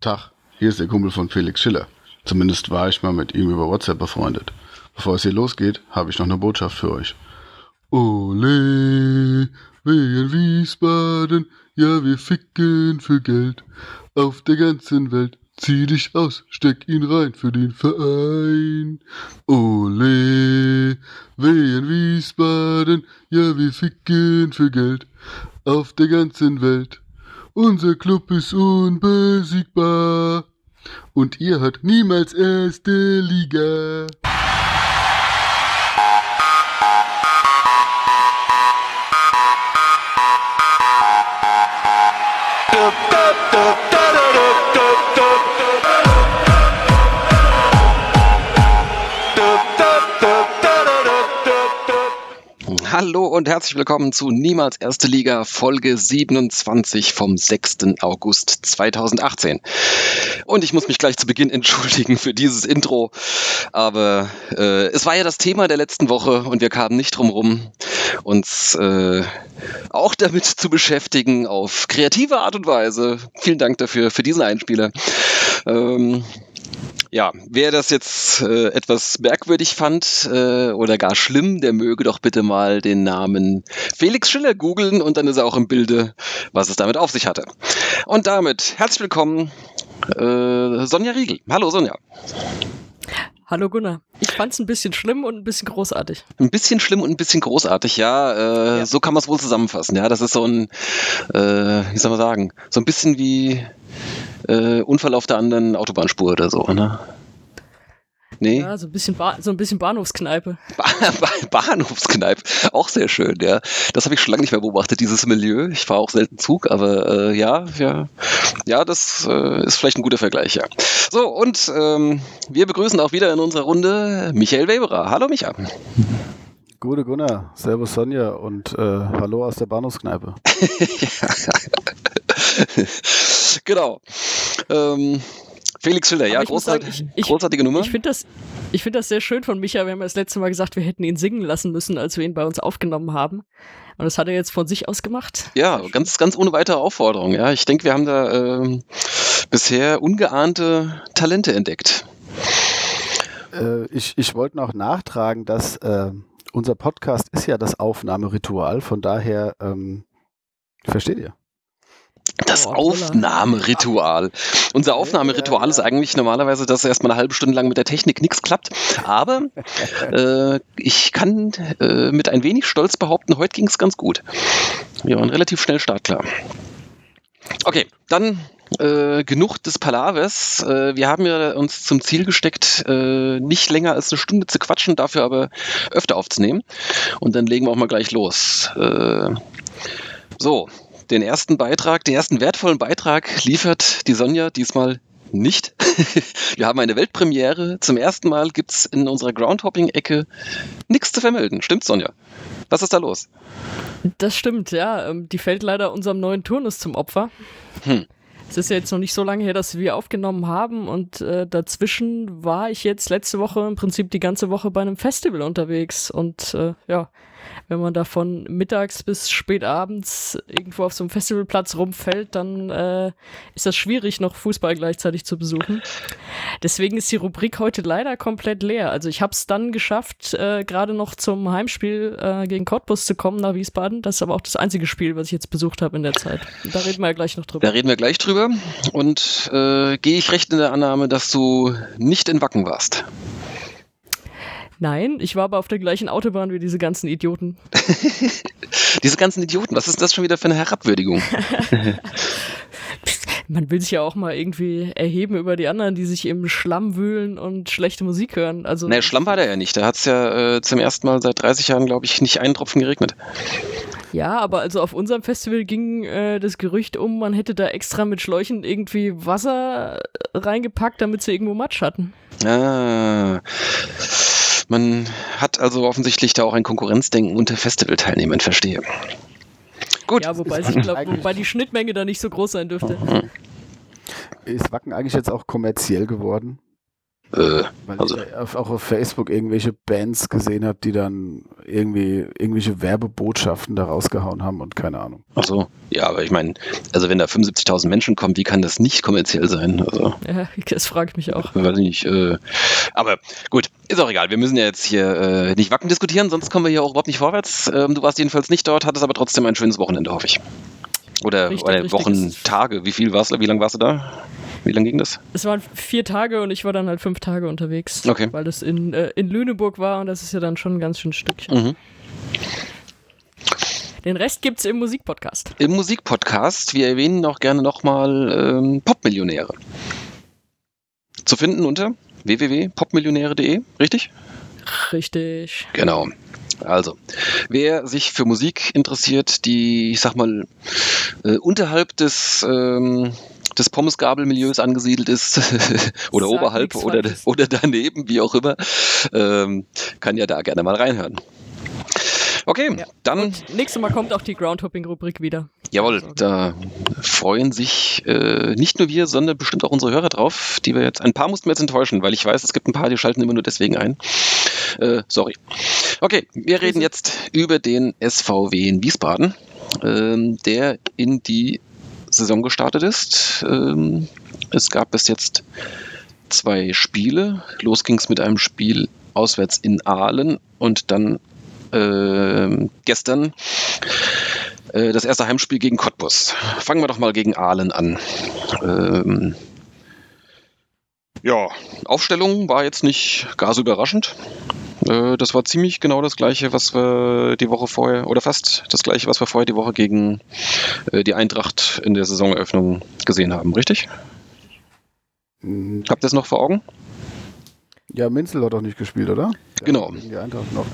Tag, hier ist der Kumpel von Felix Schiller. Zumindest war ich mal mit ihm über WhatsApp befreundet. Bevor es hier losgeht, habe ich noch eine Botschaft für euch. Ole, wir in Wiesbaden, ja wir ficken für Geld. Auf der ganzen Welt, zieh dich aus, steck ihn rein für den Verein. Ole, wir in Wiesbaden, ja wir ficken für Geld. Auf der ganzen Welt, unser Club ist unbesiegbar. Und ihr hört niemals erste Liga. Hallo und herzlich willkommen zu Niemals Erste Liga Folge 27 vom 6. August 2018. Und ich muss mich gleich zu Beginn entschuldigen für dieses Intro, aber äh, es war ja das Thema der letzten Woche und wir kamen nicht drum rum, uns äh, auch damit zu beschäftigen auf kreative Art und Weise. Vielen Dank dafür, für diesen Einspieler. Ähm, ja, wer das jetzt äh, etwas merkwürdig fand äh, oder gar schlimm, der möge doch bitte mal den Namen Felix Schiller googeln und dann ist er auch im Bilde, was es damit auf sich hatte. Und damit herzlich willkommen, äh, Sonja Riegel. Hallo Sonja. Hallo Gunnar. Ich fand es ein bisschen schlimm und ein bisschen großartig. Ein bisschen schlimm und ein bisschen großartig, ja. Äh, ja. So kann man es wohl zusammenfassen. Ja, das ist so ein, äh, wie soll man sagen, so ein bisschen wie äh, Unfall auf der anderen Autobahnspur oder so, ne? Nee. Ja, so ein bisschen, ba so ein bisschen Bahnhofskneipe. Ba ba Bahnhofskneipe, auch sehr schön, ja. Das habe ich schon lange nicht mehr beobachtet, dieses Milieu. Ich fahre auch selten Zug, aber äh, ja, ja, ja, das äh, ist vielleicht ein guter Vergleich, ja. So, und ähm, wir begrüßen auch wieder in unserer Runde Michael Weberer. Hallo, Micha. Gute Gunnar, Servus Sonja und äh, Hallo aus der Bahnhofskneipe. genau. Ähm, Felix Schiller, ja, großartig, sagen, ich, großartige Nummer. Ich finde das, find das sehr schön von Micha. Wir haben ja das letzte Mal gesagt, wir hätten ihn singen lassen müssen, als wir ihn bei uns aufgenommen haben. Und das hat er jetzt von sich aus gemacht. Ja, ganz, ganz ohne weitere Aufforderung. Ja, ich denke, wir haben da äh, bisher ungeahnte Talente entdeckt. Äh, ich ich wollte noch nachtragen, dass äh, unser Podcast ist ja das Aufnahmeritual. Von daher, ähm, versteht ihr? Das oh, Aufnahmeritual. Unser Aufnahmeritual ist eigentlich normalerweise, dass erstmal eine halbe Stunde lang mit der Technik nichts klappt. Aber äh, ich kann äh, mit ein wenig Stolz behaupten, heute ging es ganz gut. Wir waren relativ schnell startklar. Okay, dann äh, genug des Palavers. Äh, wir haben ja uns zum Ziel gesteckt, äh, nicht länger als eine Stunde zu quatschen, dafür aber öfter aufzunehmen. Und dann legen wir auch mal gleich los. Äh, so, den ersten Beitrag, den ersten wertvollen Beitrag liefert die Sonja diesmal nicht. Wir haben eine Weltpremiere. Zum ersten Mal gibt es in unserer Groundhopping-Ecke nichts zu vermelden. Stimmt, Sonja? Was ist da los? Das stimmt, ja. Ähm, die fällt leider unserem neuen Turnus zum Opfer. Hm. Es ist ja jetzt noch nicht so lange her, dass wir aufgenommen haben und äh, dazwischen war ich jetzt letzte Woche im Prinzip die ganze Woche bei einem Festival unterwegs und äh, ja, wenn man da von mittags bis spät abends irgendwo auf so einem Festivalplatz rumfällt, dann äh, ist das schwierig, noch Fußball gleichzeitig zu besuchen. Deswegen ist die Rubrik heute leider komplett leer. Also ich habe es dann geschafft, äh, gerade noch zum Heimspiel äh, gegen Cottbus zu kommen nach Wiesbaden. Das ist aber auch das einzige Spiel, was ich jetzt besucht habe in der Zeit. Da reden wir ja gleich noch drüber. Da reden wir gleich drüber. Und äh, gehe ich recht in der Annahme, dass du nicht in Wacken warst? Nein, ich war aber auf der gleichen Autobahn wie diese ganzen Idioten. diese ganzen Idioten, was ist das schon wieder für eine Herabwürdigung? Man will sich ja auch mal irgendwie erheben über die anderen, die sich im Schlamm wühlen und schlechte Musik hören. Also naja, Schlamm war der ja nicht. Da hat es ja äh, zum ersten Mal seit 30 Jahren, glaube ich, nicht einen Tropfen geregnet. Ja, aber also auf unserem Festival ging äh, das Gerücht um, man hätte da extra mit Schläuchen irgendwie Wasser reingepackt, damit sie irgendwo Matsch hatten. Ah. Man hat also offensichtlich da auch ein Konkurrenzdenken unter Festivalteilnehmern, verstehe. Gut. Ja, wobei, ich glaub, wobei die Schnittmenge da nicht so groß sein dürfte. Ist Wacken eigentlich jetzt auch kommerziell geworden? Äh, Weil also. ich auf, auch auf Facebook irgendwelche Bands gesehen habe, die dann irgendwie irgendwelche Werbebotschaften da rausgehauen haben und keine Ahnung. Ach so, ja, aber ich meine, also wenn da 75.000 Menschen kommen, wie kann das nicht kommerziell sein? Also, ja, das frage ich mich auch. Weiß nicht, äh, aber gut, ist auch egal. Wir müssen ja jetzt hier äh, nicht wacken diskutieren, sonst kommen wir hier auch überhaupt nicht vorwärts. Ähm, du warst jedenfalls nicht dort, hattest aber trotzdem ein schönes Wochenende, hoffe ich. Oder, richtig, oder Wochen, Tage. Wie viel warst du? Wie lange warst du da? Wie lange ging das? Es waren vier Tage und ich war dann halt fünf Tage unterwegs. Okay. Weil das in, äh, in Lüneburg war und das ist ja dann schon ein ganz schön Stückchen. Mhm. Den Rest gibt's im Musikpodcast. Im Musikpodcast. Wir erwähnen auch gerne nochmal ähm, Popmillionäre. Zu finden unter www.popmillionäre.de, richtig? Richtig. Genau. Also, wer sich für Musik interessiert, die, ich sag mal, äh, unterhalb des, ähm, des Pommesgabelmilieus angesiedelt ist oder Sag oberhalb oder, oder daneben, wie auch immer, ähm, kann ja da gerne mal reinhören. Okay, ja. dann. Und nächstes Mal kommt auch die Groundhopping-Rubrik wieder. Jawohl, da freuen sich äh, nicht nur wir, sondern bestimmt auch unsere Hörer drauf, die wir jetzt, ein paar mussten wir jetzt enttäuschen, weil ich weiß, es gibt ein paar, die schalten immer nur deswegen ein. Äh, sorry. Okay, wir reden jetzt über den SVW in Wiesbaden, ähm, der in die Saison gestartet ist. Ähm, es gab bis jetzt zwei Spiele. Los ging es mit einem Spiel auswärts in Aalen und dann äh, gestern äh, das erste Heimspiel gegen Cottbus. Fangen wir doch mal gegen Aalen an. Ähm, ja, Aufstellung war jetzt nicht gar so überraschend. Äh, das war ziemlich genau das gleiche, was wir die Woche vorher, oder fast das gleiche, was wir vorher die Woche gegen äh, die Eintracht in der Saisoneröffnung gesehen haben, richtig? Mhm. Habt ihr es noch vor Augen? Ja, Minzel hat auch nicht gespielt, oder? Der genau.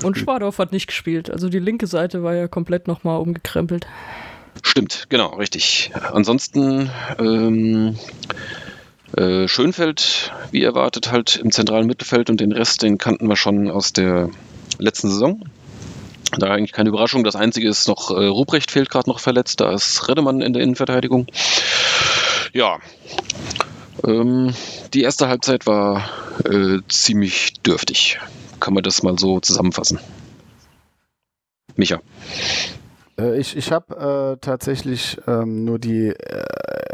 Und Schwadorf hat nicht gespielt. Also die linke Seite war ja komplett nochmal umgekrempelt. Stimmt, genau, richtig. Ansonsten ähm, äh, Schönfeld, wie erwartet, halt im zentralen Mittelfeld und den Rest, den kannten wir schon aus der letzten Saison. Da eigentlich keine Überraschung. Das Einzige ist noch, äh, Ruprecht fehlt gerade noch verletzt. Da ist Redemann in der Innenverteidigung. Ja. Ähm, die erste Halbzeit war äh, ziemlich dürftig. Kann man das mal so zusammenfassen? Micha. Äh, ich ich habe äh, tatsächlich ähm, nur die äh,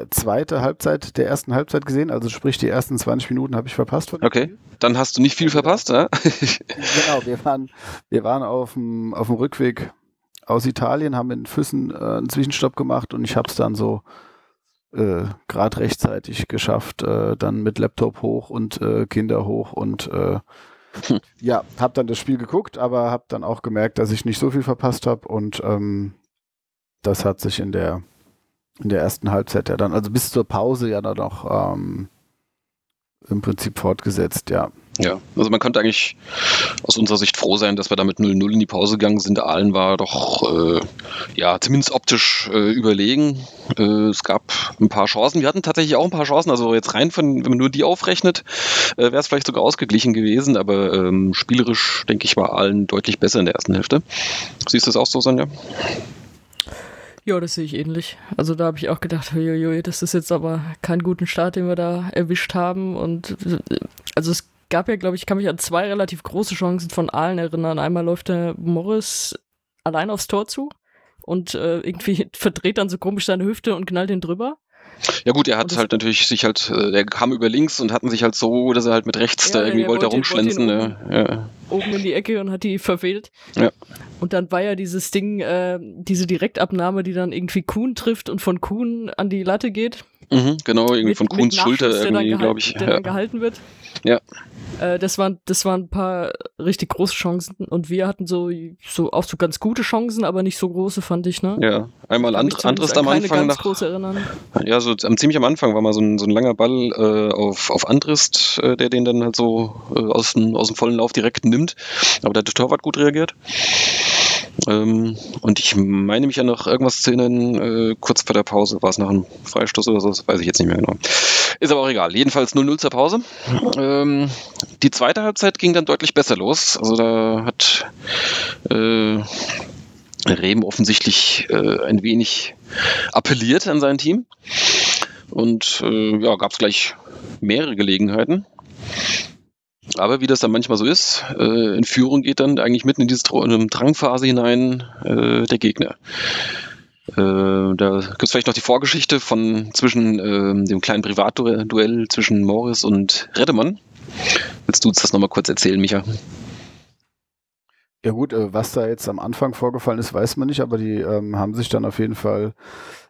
zweite Halbzeit der ersten Halbzeit gesehen, also sprich die ersten 20 Minuten habe ich verpasst. Von okay, Spiel. dann hast du nicht viel verpasst, ja? genau, wir waren, wir waren auf dem, auf dem Rückweg aus Italien, haben in Füssen äh, einen Zwischenstopp gemacht und ich habe es dann so äh, gerade rechtzeitig geschafft, äh, dann mit Laptop hoch und äh, Kinder hoch und äh, hm. ja, habe dann das Spiel geguckt, aber habe dann auch gemerkt, dass ich nicht so viel verpasst habe und ähm, das hat sich in der in der ersten Halbzeit ja dann, also bis zur Pause ja dann noch ähm, im Prinzip fortgesetzt, ja. Ja, also man konnte eigentlich aus unserer Sicht froh sein, dass wir damit 0-0 in die Pause gegangen sind. Aalen war doch, äh, ja, zumindest optisch äh, überlegen. Äh, es gab ein paar Chancen. Wir hatten tatsächlich auch ein paar Chancen. Also jetzt rein von, wenn man nur die aufrechnet, äh, wäre es vielleicht sogar ausgeglichen gewesen. Aber ähm, spielerisch, denke ich, war Aalen deutlich besser in der ersten Hälfte. Siehst du das auch so, Sonja? Ja, das sehe ich ähnlich. Also da habe ich auch gedacht, uiuiui, das ist jetzt aber keinen guten Start, den wir da erwischt haben. Und also es gab ja, glaube ich, kann mich an zwei relativ große Chancen von Aalen erinnern. Einmal läuft der Morris allein aufs Tor zu und äh, irgendwie verdreht dann so komisch seine Hüfte und knallt ihn drüber. Ja gut, er hat halt natürlich sich halt, äh, er kam über links und hatten sich halt so, dass er halt mit rechts ja, da irgendwie wollte, wollte rumschlänzen. Wollte oben, ja. oben, in die Ecke und hat die verfehlt. Ja. Und dann war ja dieses Ding, äh, diese Direktabnahme, die dann irgendwie Kuhn trifft und von Kuhn an die Latte geht. Mhm, genau, irgendwie mit, von Kuhns Schulter irgendwie, glaube ich. Der ja. dann gehalten wird. Ja. Äh, das, waren, das waren ein paar richtig große Chancen und wir hatten so, so auch so ganz gute Chancen, aber nicht so große, fand ich, ne? Ja, einmal and, anderes am Anfang nach. Ja, so am, ziemlich am Anfang war mal so ein, so ein langer Ball äh, auf, auf Andrist, äh, der den dann halt so äh, aus, dem, aus dem vollen Lauf direkt nimmt. Aber der Torwart gut reagiert. Ähm, und ich meine mich ja noch irgendwas zu erinnern, äh, kurz vor der Pause war es nach einem Freistoß oder so, das weiß ich jetzt nicht mehr genau. Ist aber auch egal. Jedenfalls 0-0 zur Pause. Ähm, die zweite Halbzeit ging dann deutlich besser los. Also da hat äh, Rehm offensichtlich äh, ein wenig appelliert an sein Team. Und äh, ja, gab es gleich mehrere Gelegenheiten. Aber wie das dann manchmal so ist, äh, in Führung geht dann eigentlich mitten in diese Drangphase hinein äh, der Gegner. Äh, da gibt es vielleicht noch die Vorgeschichte von zwischen äh, dem kleinen Privatduell zwischen Morris und Redemann. Willst du uns das nochmal kurz erzählen, Micha? Ja gut, äh, was da jetzt am Anfang vorgefallen ist, weiß man nicht, aber die ähm, haben sich dann auf jeden Fall,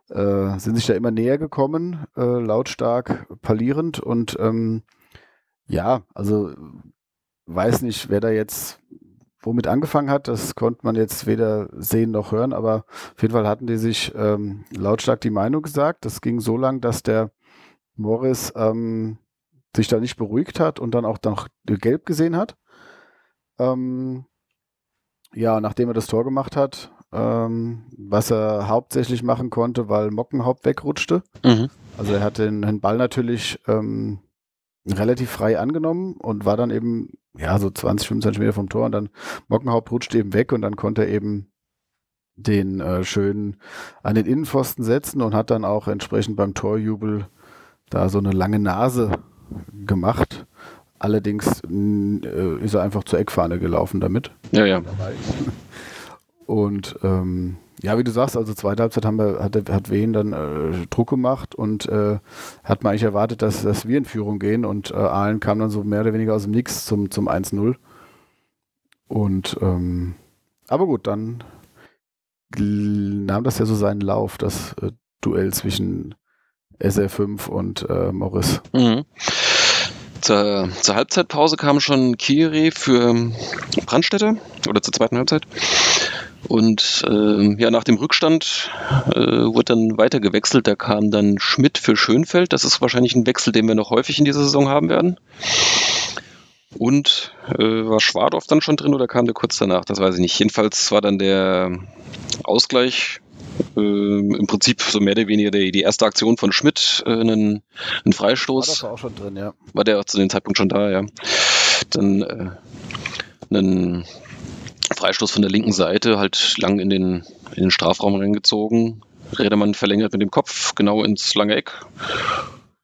äh, sind sich da immer näher gekommen, äh, lautstark parlierend und ähm, ja, also weiß nicht, wer da jetzt womit angefangen hat, das konnte man jetzt weder sehen noch hören, aber auf jeden Fall hatten die sich ähm, lautstark die Meinung gesagt. Das ging so lang, dass der Morris ähm, sich da nicht beruhigt hat und dann auch noch gelb gesehen hat. Ähm, ja, nachdem er das Tor gemacht hat, ähm, was er hauptsächlich machen konnte, weil Mockenhaupt wegrutschte. Mhm. Also er hat den, den Ball natürlich ähm, relativ frei angenommen und war dann eben, ja, so 20, 25 Meter vom Tor und dann Mockenhaupt rutscht eben weg und dann konnte er eben den äh, schön an den Innenpfosten setzen und hat dann auch entsprechend beim Torjubel da so eine lange Nase gemacht. Allerdings äh, ist er einfach zur Eckfahne gelaufen damit. Ja, ja. Und ähm, ja, wie du sagst, also zweite Halbzeit haben wir, hat, hat Wien dann äh, Druck gemacht und äh, hat man eigentlich erwartet, dass, dass wir in Führung gehen und äh, Aalen kam dann so mehr oder weniger aus dem Nix zum, zum 1-0. Und ähm, aber gut, dann nahm das ja so seinen Lauf, das äh, Duell zwischen SR5 und äh, Morris. Mhm. Zur, zur, Halbzeitpause kam schon Kiri für Brandstätter oder zur zweiten Halbzeit. Und äh, ja, nach dem Rückstand äh, wurde dann weiter gewechselt. Da kam dann Schmidt für Schönfeld. Das ist wahrscheinlich ein Wechsel, den wir noch häufig in dieser Saison haben werden. Und äh, war Schwadorf dann schon drin oder kam der kurz danach? Das weiß ich nicht. Jedenfalls war dann der Ausgleich äh, im Prinzip so mehr oder weniger die, die erste Aktion von Schmidt, äh, einen, einen Freistoß. War auch schon drin, ja. War der zu dem Zeitpunkt schon da, ja. Dann äh, einen Freistoß von der linken Seite, halt lang in den, in den Strafraum reingezogen. Rädermann verlängert mit dem Kopf genau ins lange Eck.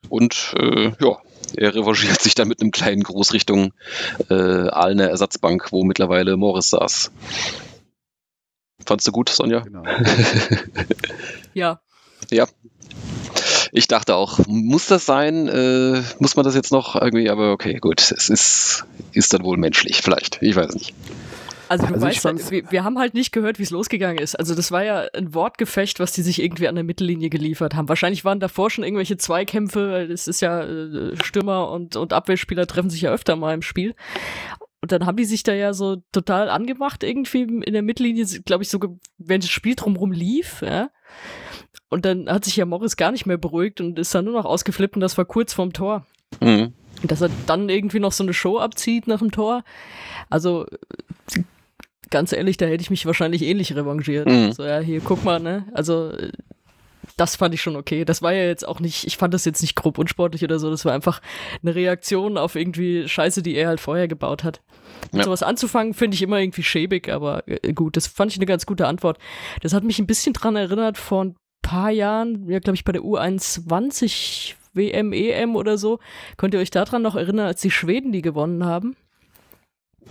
Und äh, ja, er revanchiert sich dann mit einem kleinen Gruß Richtung äh, Aalener Ersatzbank, wo mittlerweile Morris saß. Fandst du gut, Sonja? Genau. ja. Ja. Ich dachte auch, muss das sein? Äh, muss man das jetzt noch irgendwie? Aber okay, gut. Es ist, ist dann wohl menschlich, vielleicht. Ich weiß nicht. Also du also weißt, halt, wir, wir, haben halt nicht gehört, wie es losgegangen ist. Also das war ja ein Wortgefecht, was die sich irgendwie an der Mittellinie geliefert haben. Wahrscheinlich waren davor schon irgendwelche Zweikämpfe, weil es ist ja äh, Stürmer und, und Abwehrspieler treffen sich ja öfter mal im Spiel. Und dann haben die sich da ja so total angemacht, irgendwie in der Mittellinie, glaube ich, sogar, wenn das Spiel drumherum lief, ja. Und dann hat sich ja Morris gar nicht mehr beruhigt und ist dann nur noch ausgeflippt und das war kurz vorm Tor. Mhm. Dass er dann irgendwie noch so eine Show abzieht nach dem Tor. Also ganz ehrlich, da hätte ich mich wahrscheinlich ähnlich revanchiert. Mhm. So, ja, hier, guck mal, ne? Also, das fand ich schon okay. Das war ja jetzt auch nicht, ich fand das jetzt nicht grob unsportlich oder so. Das war einfach eine Reaktion auf irgendwie Scheiße, die er halt vorher gebaut hat. Ja. Sowas anzufangen, finde ich immer irgendwie schäbig, aber äh, gut, das fand ich eine ganz gute Antwort. Das hat mich ein bisschen dran erinnert vor ein paar Jahren, ja, glaube ich, bei der U21 WM, EM oder so. Könnt ihr euch daran noch erinnern, als die Schweden die gewonnen haben?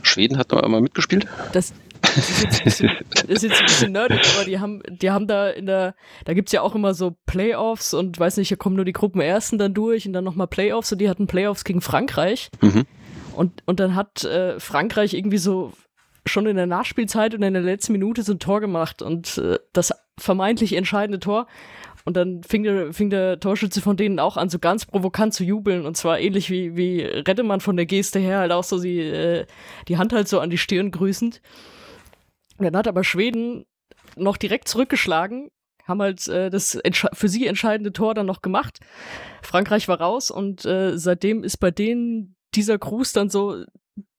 Schweden hat noch einmal mitgespielt? Das, das ist jetzt ein bisschen, ist jetzt ein bisschen nerdig, aber die haben, die haben da in der, da gibt es ja auch immer so Playoffs und weiß nicht, hier kommen nur die Gruppenersten dann durch und dann nochmal Playoffs und die hatten Playoffs gegen Frankreich. Mhm. Und, und dann hat äh, Frankreich irgendwie so schon in der Nachspielzeit und in der letzten Minute so ein Tor gemacht und äh, das vermeintlich entscheidende Tor. Und dann fing der, fing der Torschütze von denen auch an, so ganz provokant zu jubeln. Und zwar ähnlich wie, wie Rettemann von der Geste her, halt auch so sie, äh, die Hand halt so an die Stirn grüßend. Und dann hat aber Schweden noch direkt zurückgeschlagen, haben halt äh, das für sie entscheidende Tor dann noch gemacht. Frankreich war raus und äh, seitdem ist bei denen dieser Gruß dann so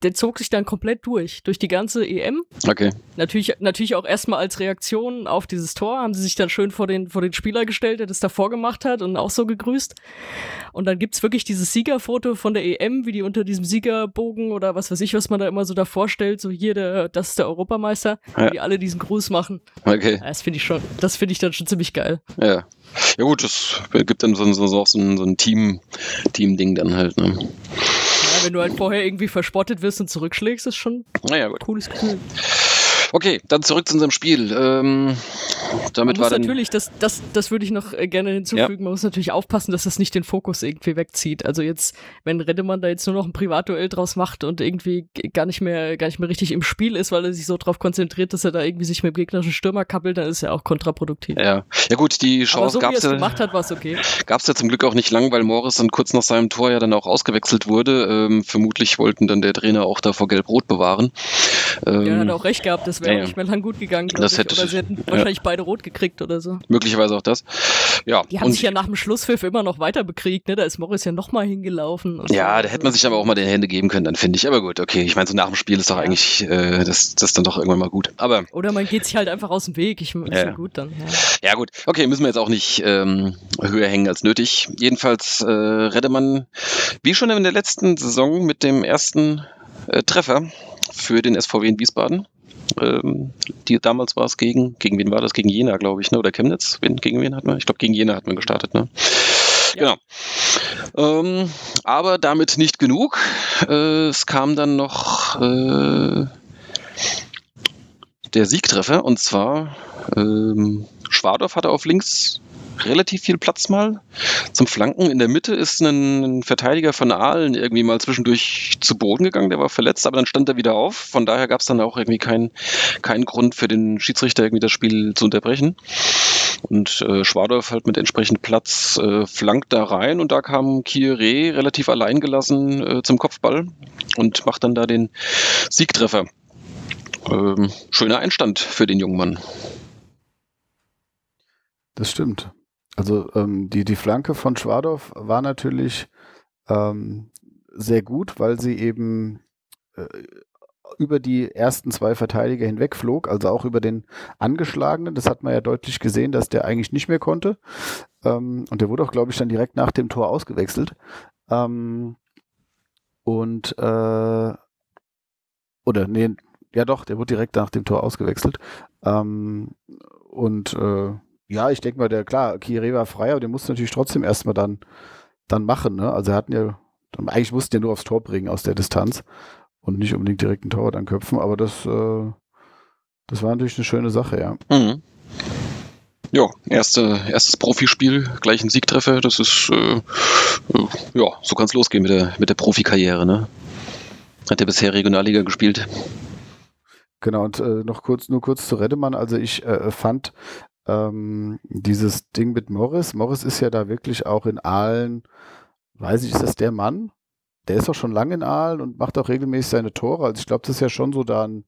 der zog sich dann komplett durch, durch die ganze EM. Okay. Natürlich, natürlich auch erstmal als Reaktion auf dieses Tor haben sie sich dann schön vor den, vor den Spieler gestellt, der das davor gemacht hat und auch so gegrüßt. Und dann gibt's wirklich dieses Siegerfoto von der EM, wie die unter diesem Siegerbogen oder was weiß ich, was man da immer so davor stellt, so hier, der, das ist der Europameister, ja. die alle diesen Gruß machen. Okay. Das finde ich schon, das finde ich dann schon ziemlich geil. Ja. Ja gut, das gibt dann so, so, so, so ein, so ein Team, Team-Ding dann halt, ne? Wenn du halt vorher irgendwie verspottet wirst und zurückschlägst, ist schon naja, cooles Gefühl. Okay, dann zurück zu unserem Spiel. Ähm, damit man war muss dann, natürlich, das, das, das würde ich noch äh, gerne hinzufügen, man muss natürlich aufpassen, dass das nicht den Fokus irgendwie wegzieht. Also jetzt, wenn Redemann da jetzt nur noch ein Privatduell draus macht und irgendwie gar nicht mehr, gar nicht mehr richtig im Spiel ist, weil er sich so darauf konzentriert, dass er da irgendwie sich mit dem gegnerischen Stürmer kappelt, dann ist er auch kontraproduktiv. ja. ja gut, die Chance so gab es ja, gemacht hat, war es ja zum Glück auch nicht lang, weil Morris dann kurz nach seinem Tor ja dann auch ausgewechselt wurde. Ähm, vermutlich wollten dann der Trainer auch davor Gelb-Rot bewahren. Ähm, Ja, hat auch recht gehabt, das wäre ja, ja. auch nicht mehr lang gut gegangen, Das hätte- Oder sie hätten ja. wahrscheinlich beide rot gekriegt oder so. möglicherweise auch das. Ja, Die haben und sich ja nach dem Schlusspfiff immer noch weiter bekriegt, ne? Da ist Morris ja nochmal hingelaufen. Ja, so. da hätte man sich aber auch mal die Hände geben können, dann finde ich. Aber gut, okay. Ich meine, so nach dem Spiel ist doch eigentlich äh, das, das dann doch irgendwann mal gut. Aber Oder man geht sich halt einfach aus dem Weg. Ich Ja, gut dann. Ja. ja gut, okay, müssen wir jetzt auch nicht ähm, höher hängen als nötig. Jedenfalls äh, Reddemann, wie schon in der letzten Saison mit dem ersten äh, Treffer für den SVW in Wiesbaden. Ähm, die, damals war es gegen, gegen wen war das? Gegen Jena, glaube ich, ne? Oder Chemnitz? Wen, gegen wen hat man? Ich glaube, gegen Jena hat man gestartet, ne? Ja. Genau. Ähm, aber damit nicht genug. Äh, es kam dann noch äh, der Siegtreffer und zwar ähm, Schwadorf hatte auf links relativ viel Platz mal zum Flanken. In der Mitte ist ein, Verteidiger von Aalen irgendwie mal zwischendurch zu Boden gegangen, der war verletzt, aber dann stand er wieder auf. Von daher gab es dann auch irgendwie keinen keinen Grund für den Schiedsrichter irgendwie das Spiel zu unterbrechen. Und äh, Schwadorf halt mit entsprechend Platz äh, flankt da rein und da kam Kieré relativ allein gelassen äh, zum Kopfball und macht dann da den Siegtreffer. Ähm, schöner Einstand für den jungen Mann. Das stimmt. Also ähm, die, die Flanke von Schwadorf war natürlich ähm, sehr gut, weil sie eben äh, über die ersten zwei Verteidiger hinweg flog, also auch über den angeschlagenen. Das hat man ja deutlich gesehen, dass der eigentlich nicht mehr konnte. Ähm, und der wurde auch, glaube ich, dann direkt nach dem Tor ausgewechselt. Ähm, und äh, oder nee, ja doch, der wurde direkt nach dem Tor ausgewechselt. Ähm, und äh, ja, ich denke mal, der, klar, Kieré war frei, aber der musste natürlich trotzdem erstmal dann, dann machen, ne? Also er hatten ja, eigentlich mussten ja nur aufs Tor bringen aus der Distanz und nicht unbedingt direkt ein Tor dann köpfen, aber das, äh, das war natürlich eine schöne Sache, ja. Mhm. Ja, erste, erstes Profispiel, gleich ein Siegtreffer, das ist, äh, äh, ja, so kann es losgehen mit der, mit der Profikarriere, ne? Hat er bisher Regionalliga gespielt? Genau, und äh, noch kurz, nur kurz zu Reddemann. Also ich äh, fand ähm, dieses Ding mit Morris, Morris ist ja da wirklich auch in Aalen, weiß ich, ist das der Mann? Der ist auch schon lange in Aalen und macht auch regelmäßig seine Tore. Also ich glaube, das ist ja schon so da ein,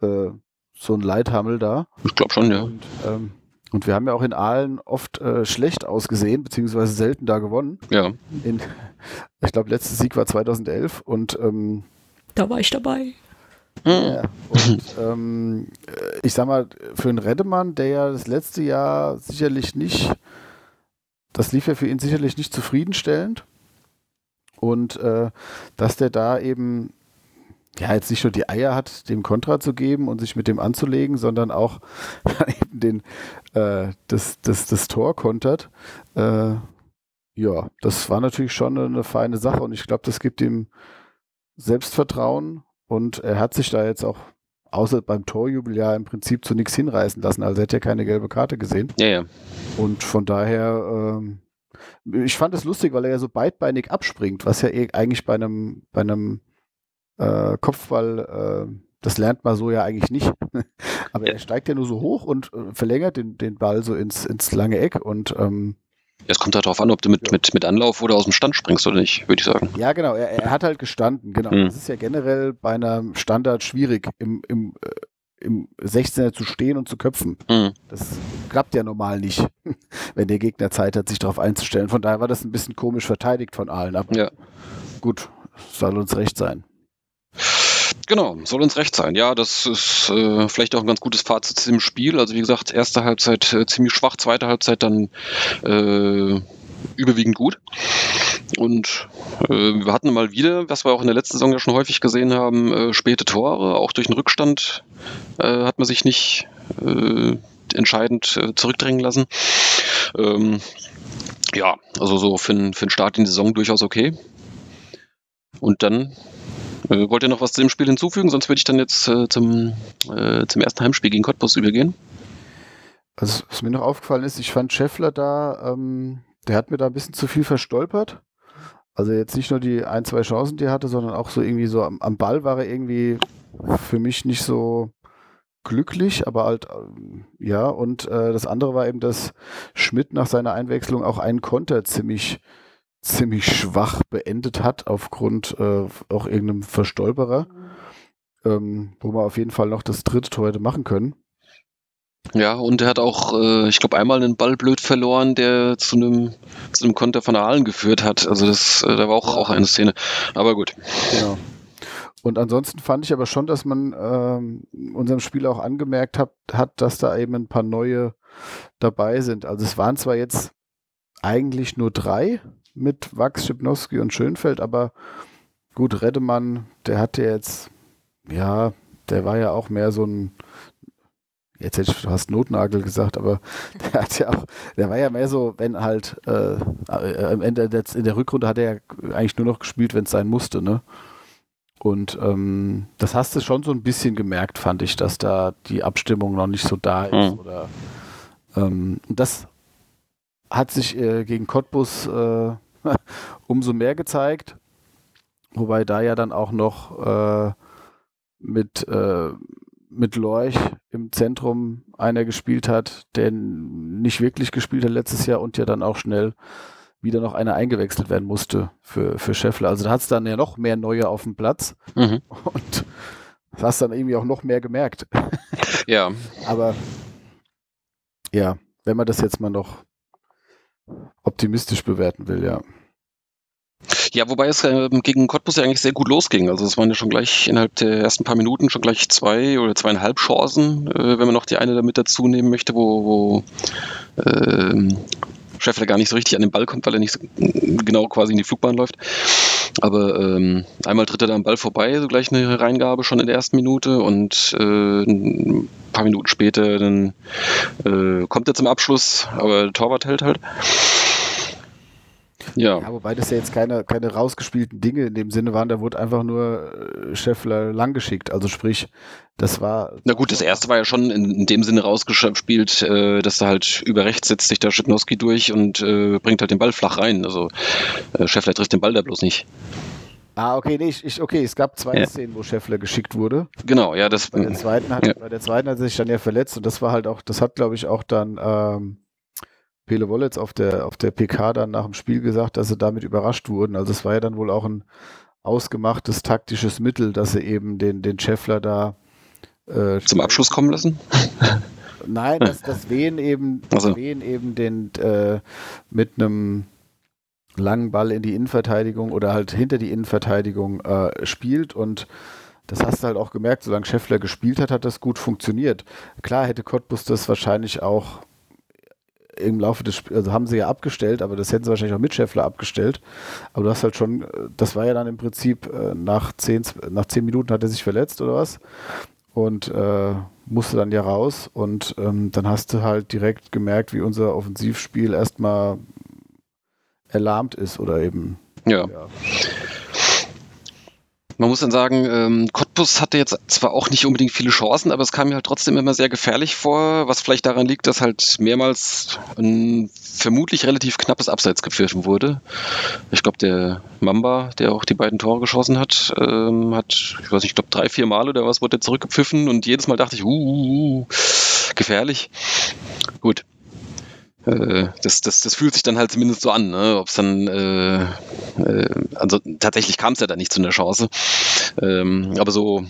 äh, so ein Leithammel da. Ich glaube schon, ja. Und, ähm, und wir haben ja auch in Aalen oft äh, schlecht ausgesehen, beziehungsweise selten da gewonnen. Ja, In, ich glaube, letzter Sieg war 2011 und ähm, Da war ich dabei. Ja, und ähm, äh, ich sag mal, für einen Reddemann, der ja das letzte Jahr sicherlich nicht, das lief ja für ihn sicherlich nicht zufriedenstellend. Und äh, dass der da eben ja jetzt nicht nur die Eier hat, dem Kontra zu geben und sich mit dem anzulegen, sondern auch eben den, äh, das, das, das Tor kontert. Äh, ja, das war natürlich schon eine feine Sache und ich glaube, das gibt ihm Selbstvertrauen und er hat sich da jetzt auch außer beim Torjubel ja im Prinzip zu nichts hinreißen lassen. Also er hat ja keine gelbe Karte gesehen. ja, ja. Und von daher, ähm, ich fand es lustig, weil er ja so beidbeinig abspringt, was ja eh eigentlich bei einem, bei einem äh, Kopfball, äh, das lernt man so ja eigentlich nicht. Aber Ja. er steigt ja nur so hoch und äh, verlängert den, den Ball so ins, ins lange Eck und ähm, Es kommt halt darauf an, ob du mit, Ja. mit, mit Anlauf oder aus dem Stand springst oder nicht, würde ich sagen. Ja, genau. Er, er hat halt gestanden. Genau. Hm. Das ist ja generell bei einem Standard schwierig, im, im, äh, im 16er zu stehen und zu köpfen. Mhm. Das klappt ja normal nicht, wenn der Gegner Zeit hat, sich darauf einzustellen. Von daher war das ein bisschen komisch verteidigt von allen. Aber Ja. gut, soll uns recht sein. Genau, soll uns recht sein. Ja, das ist äh, vielleicht auch ein ganz gutes Fazit zu dem Spiel. Also wie gesagt, erste Halbzeit äh, ziemlich schwach, zweite Halbzeit dann äh, überwiegend gut. Und äh, wir hatten mal wieder, was wir auch in der letzten Saison ja schon häufig gesehen haben, äh, späte Tore. Auch durch den Rückstand äh, hat man sich nicht entscheidend zurückdrängen lassen. Ähm, ja, also so für, für den Start in die Saison durchaus okay. und dann äh, wollt ihr noch was zu dem Spiel hinzufügen? Sonst würde ich dann jetzt äh, zum, äh, zum ersten Heimspiel gegen Cottbus übergehen. Also, was mir noch aufgefallen ist, ich fand Scheffler da, ähm, der hat mir da ein bisschen zu viel verstolpert. Also jetzt nicht nur die ein, zwei Chancen, die er hatte, sondern auch so irgendwie so am, am Ball war er irgendwie für mich nicht so glücklich, aber halt, ähm, ja, und äh, das andere war eben, dass Schmidt nach seiner Einwechslung auch einen Konter ziemlich, ziemlich schwach beendet hat, aufgrund äh, auch irgendeinem Verstolperer, ähm, wo man auf jeden Fall noch das dritte Tor hätte machen können. Ja, und er hat auch, äh, ich glaube, einmal einen Ball blöd verloren, der zu einem, zu einem Konter von Aalen geführt hat. Also das, äh, da war auch, auch eine Szene. Aber gut. Genau. Und ansonsten fand ich aber schon, dass man ähm, unserem Spiel auch angemerkt hat, hat, dass da eben ein paar neue dabei sind. Also es waren zwar jetzt eigentlich nur drei mit Wachs, Schipnowski und Schönfeld, aber gut, Redemann, der hatte jetzt, ja, der war ja auch mehr so ein, jetzt hätte ich fast Notnagel gesagt, aber der hat ja auch, der war ja mehr so, wenn halt äh, äh am Ende der, in der Rückrunde hat er ja eigentlich nur noch gespielt, wenn es sein musste, ne? Und ähm, das hast du schon so ein bisschen gemerkt, fand ich, dass da die Abstimmung noch nicht so da ist. Mhm. Oder, ähm, das hat sich äh, gegen Cottbus äh, umso mehr gezeigt. Wobei da ja dann auch noch äh, mit, äh, mit Lorch im Zentrum einer gespielt hat, der nicht wirklich gespielt hat letztes Jahr und ja dann auch schnell wieder noch einer eingewechselt werden musste für, für Scheffler. Also da hat es dann ja noch mehr Neue auf dem Platz mhm. und das hast dann irgendwie auch noch mehr gemerkt. Ja. Aber ja, wenn man das jetzt mal noch optimistisch bewerten will, ja. Ja, wobei es äh, gegen Cottbus ja eigentlich sehr gut losging. Also es waren ja schon gleich innerhalb der ersten paar Minuten schon gleich zwei oder zweieinhalb Chancen, äh, wenn man noch die eine damit dazu nehmen möchte, wo, wo äh, Scheffler gar nicht so richtig an den Ball kommt, weil er nicht so genau quasi in die Flugbahn läuft. Aber ähm, einmal tritt er da am Ball vorbei, so gleich eine Reingabe schon in der ersten Minute und äh, ein paar Minuten später dann äh, kommt er zum Abschluss, aber der Torwart hält halt. Ja. ja. Wobei das ja jetzt keine, keine rausgespielten Dinge in dem Sinne waren, da wurde einfach nur äh, Scheffler langgeschickt. Also sprich, das war. Na gut, das erste war ja schon in, in dem Sinne rausgespielt, äh, dass er halt über rechts setzt sich der Schipnowski durch und äh, bringt halt den Ball flach rein. Also äh, Scheffler trifft den Ball da bloß nicht. Ah, okay, nee, ich, okay, es gab zwei ja. Szenen, wo Scheffler geschickt wurde. Genau, ja, das. Bei der zweiten hat, ja. bei der zweiten hat er sich dann ja verletzt und das war halt auch, das hat, glaube ich, auch dann ähm, Pele Wollitz auf der, auf der PK dann nach dem Spiel gesagt, dass sie damit überrascht wurden. Also es war ja dann wohl auch ein ausgemachtes taktisches Mittel, dass sie eben den, den Scheffler da äh, zum Abschluss kommen lassen? Nein, dass das Wehen eben, also. Wehen eben den äh, mit einem langen Ball in die Innenverteidigung oder halt hinter die Innenverteidigung äh, spielt und das hast du halt auch gemerkt, solange Scheffler gespielt hat, hat das gut funktioniert. Klar hätte Cottbus das wahrscheinlich auch im Laufe des Spiels, also haben sie ja abgestellt, aber das hätten sie wahrscheinlich auch mit Scheffler abgestellt. Aber du hast halt schon, das war ja dann im Prinzip äh, nach zehn, nach zehn Minuten hat er sich verletzt oder was und äh, musste dann ja raus und ähm, dann hast du halt direkt gemerkt, wie unser Offensivspiel erstmal erlahmt ist oder eben. ja. ja. Man muss dann sagen, ähm, Cottbus hatte jetzt zwar auch nicht unbedingt viele Chancen, aber es kam mir halt trotzdem immer sehr gefährlich vor, was vielleicht daran liegt, dass halt mehrmals ein vermutlich relativ knappes Abseits gepfiffen wurde. Ich glaube, der Mamba, der auch die beiden Tore geschossen hat, ähm, hat, ich weiß nicht, ich glaube drei, vier Mal oder was wurde zurückgepfiffen und jedes Mal dachte ich, uh, uh, uh gefährlich. Gut, äh, das, das, das fühlt sich dann halt zumindest so an, ne? ob es dann, äh, äh, also tatsächlich kam es ja dann nicht zu einer Chance, ähm, aber so,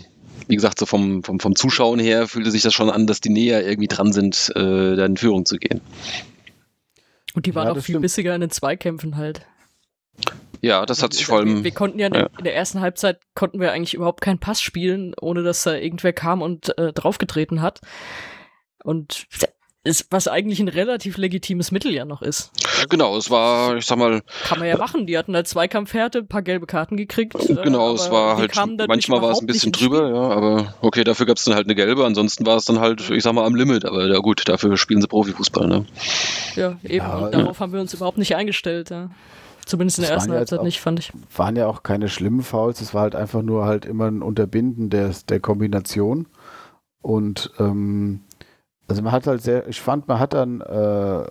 wie gesagt, so vom, vom, vom Zuschauen her fühlte sich das schon an, dass die näher irgendwie dran sind, äh, da in Führung zu gehen. Und die waren ja, auch viel stimmt. bissiger in den Zweikämpfen halt. Ja, das hat sich vor allem. Wir, wir konnten ja, ja, in der ersten Halbzeit konnten wir eigentlich überhaupt keinen Pass spielen, ohne dass da irgendwer kam und äh, draufgetreten hat. Und ist, was eigentlich ein relativ legitimes Mittel ja noch ist. Also, genau, es war, ich sag mal. Kann man ja machen. Die hatten halt Zweikampfhärte, ein paar gelbe Karten gekriegt. Genau, äh, es war halt, manchmal war es ein bisschen drüber, ja, aber okay, dafür gab es dann halt eine gelbe, ansonsten war es dann halt, ich sag mal, am Limit, aber ja gut, dafür spielen sie Profifußball, ne? Ja, eben, ja, und darauf haben wir uns überhaupt nicht eingestellt, ja. Zumindest in der ersten Halbzeit auch, nicht, fand ich. Waren ja auch keine schlimmen Fouls, es war halt einfach nur halt immer ein Unterbinden der, der Kombination. Und ähm, also man hat halt sehr, ich fand, man hat dann äh,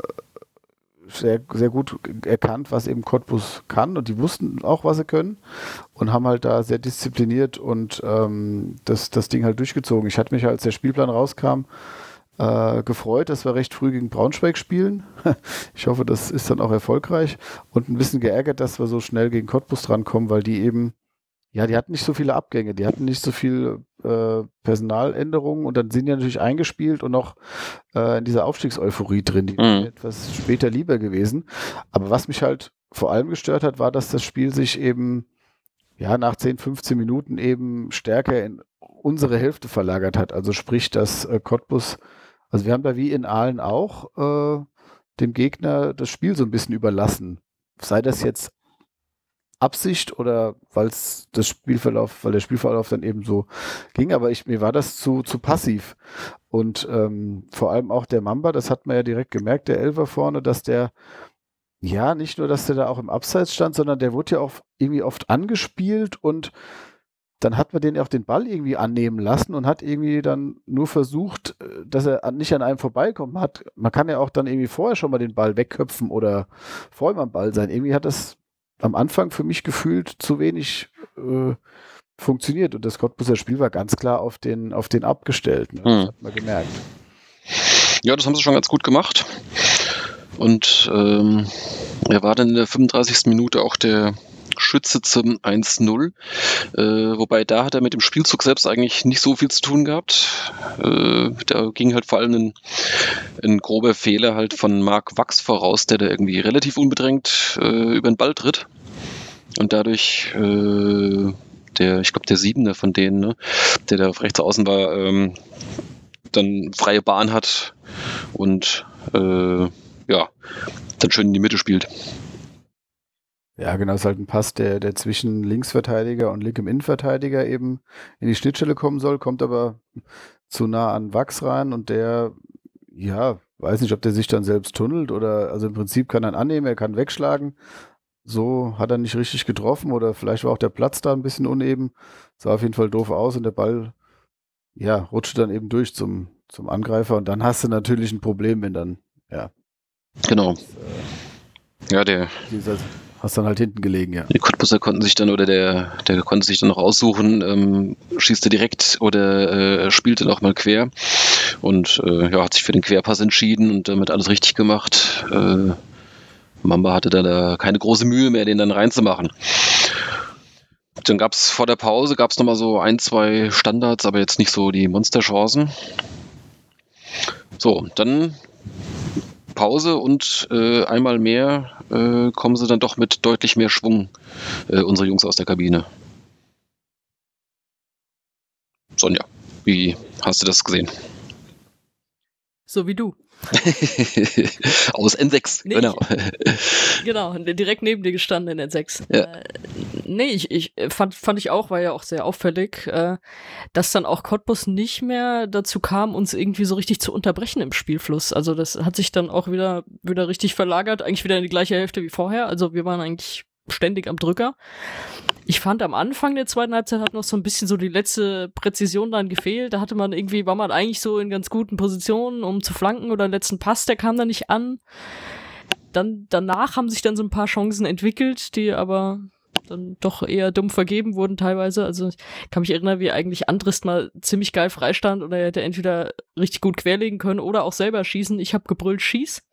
sehr, sehr gut erkannt, was eben Cottbus kann und die wussten auch, was sie können und haben halt da sehr diszipliniert und ähm, das, das Ding halt durchgezogen. Ich hatte mich, als der Spielplan rauskam, äh, gefreut, dass wir recht früh gegen Braunschweig spielen. ich hoffe, das ist dann auch erfolgreich und ein bisschen geärgert, dass wir so schnell gegen Cottbus drankommen, weil die eben ja, die hatten nicht so viele Abgänge, die hatten nicht so viel äh, Personaländerungen und dann sind die natürlich eingespielt und noch äh, in dieser Aufstiegseuphorie drin, die mhm. etwas später lieber gewesen. Aber was mich halt vor allem gestört hat, war, dass das Spiel sich eben ja nach 10, 15 Minuten eben stärker in unsere Hälfte verlagert hat. Also sprich, dass äh, Cottbus, also wir haben da wie in Aalen auch äh, dem Gegner das Spiel so ein bisschen überlassen. Sei das jetzt Absicht oder weil es das Spielverlauf, weil der Spielverlauf dann eben so ging, aber ich, mir war das zu, zu passiv. Und ähm, vor allem auch der Mamba, das hat man ja direkt gemerkt, der Elfer vorne, dass der, ja, nicht nur, dass der da auch im Abseits stand, sondern der wurde ja auch irgendwie oft angespielt und dann hat man den auch den Ball irgendwie annehmen lassen und hat irgendwie dann nur versucht, äh, dass er nicht an einem vorbeikommt. Man, hat, man kann ja auch dann irgendwie vorher schon mal den Ball wegköpfen oder vor ihm am Ball sein. Irgendwie hat das am Anfang für mich gefühlt zu wenig äh, funktioniert. Und das Cottbuser Spiel war ganz klar auf den, auf den abgestellt. Ne? Das hm. hat man gemerkt. Ja, das haben sie schon ganz gut gemacht. Und ähm, er war dann in der 35. Minute auch der Schütze zum 1-0. Äh, wobei da hat er mit dem Spielzug selbst eigentlich nicht so viel zu tun gehabt. Äh, da ging halt vor allem ein, ein, grober Fehler halt von Marc Wachs voraus, der da irgendwie relativ unbedrängt äh, über den Ball tritt. Und dadurch äh, der, ich glaube, der Siebende von denen, ne, der da rechts außen war, ähm, dann freie Bahn hat und äh, ja, dann schön in die Mitte spielt. Ja, genau, es ist halt ein Pass, der, der zwischen Linksverteidiger und linkem Innenverteidiger eben in die Schnittstelle kommen soll, kommt aber zu nah an Wachs rein und der, ja, weiß nicht, ob der sich dann selbst tunnelt oder, also im Prinzip kann er annehmen, er kann wegschlagen. So hat er nicht richtig getroffen oder vielleicht war auch der Platz da ein bisschen uneben. Sah auf jeden Fall doof aus und der Ball, ja, rutscht dann eben durch zum, zum Angreifer und dann hast du natürlich ein Problem, wenn dann, ja. Genau. Das, äh, ja, der. Dieser, Hast dann halt hinten gelegen, ja. Die Cottbusser konnten sich dann, oder der, der konnte sich dann noch aussuchen, ähm, schießt er direkt oder äh, spielte noch mal quer und äh, ja, hat sich für den Querpass entschieden und damit alles richtig gemacht. Äh, Mamba hatte da, keine große Mühe mehr, den dann reinzumachen. Dann gab es vor der Pause gab es nochmal so ein, zwei Standards, aber jetzt nicht so die Monsterchancen. So, dann Pause und äh, einmal mehr äh, kommen sie dann doch mit deutlich mehr Schwung, äh, unsere Jungs aus der Kabine. Sonja, wie hast du das gesehen? So wie du. Aus N6, nee, genau. Ich, genau, direkt neben dir gestanden in N6. Ja. Äh, nee, ich, ich fand, fand ich auch, war ja auch sehr auffällig, äh, dass dann auch Cottbus nicht mehr dazu kam, uns irgendwie so richtig zu unterbrechen im Spielfluss. Also das hat sich dann auch wieder, wieder richtig verlagert, eigentlich wieder in die gleiche Hälfte wie vorher. Also wir waren eigentlich ständig am Drücker. Ich fand am Anfang der zweiten Halbzeit hat noch so ein bisschen so die letzte Präzision dann gefehlt. Da hatte man irgendwie, war man eigentlich so in ganz guten Positionen, um zu flanken oder den letzten Pass, der kam da nicht an. Dann, danach haben sich dann so ein paar Chancen entwickelt, die aber dann doch eher dumm vergeben wurden teilweise. Also ich kann mich erinnern, wie eigentlich Andrist mal ziemlich geil freistand und er hätte entweder richtig gut querlegen können oder auch selber schießen. Ich habe gebrüllt, schieß.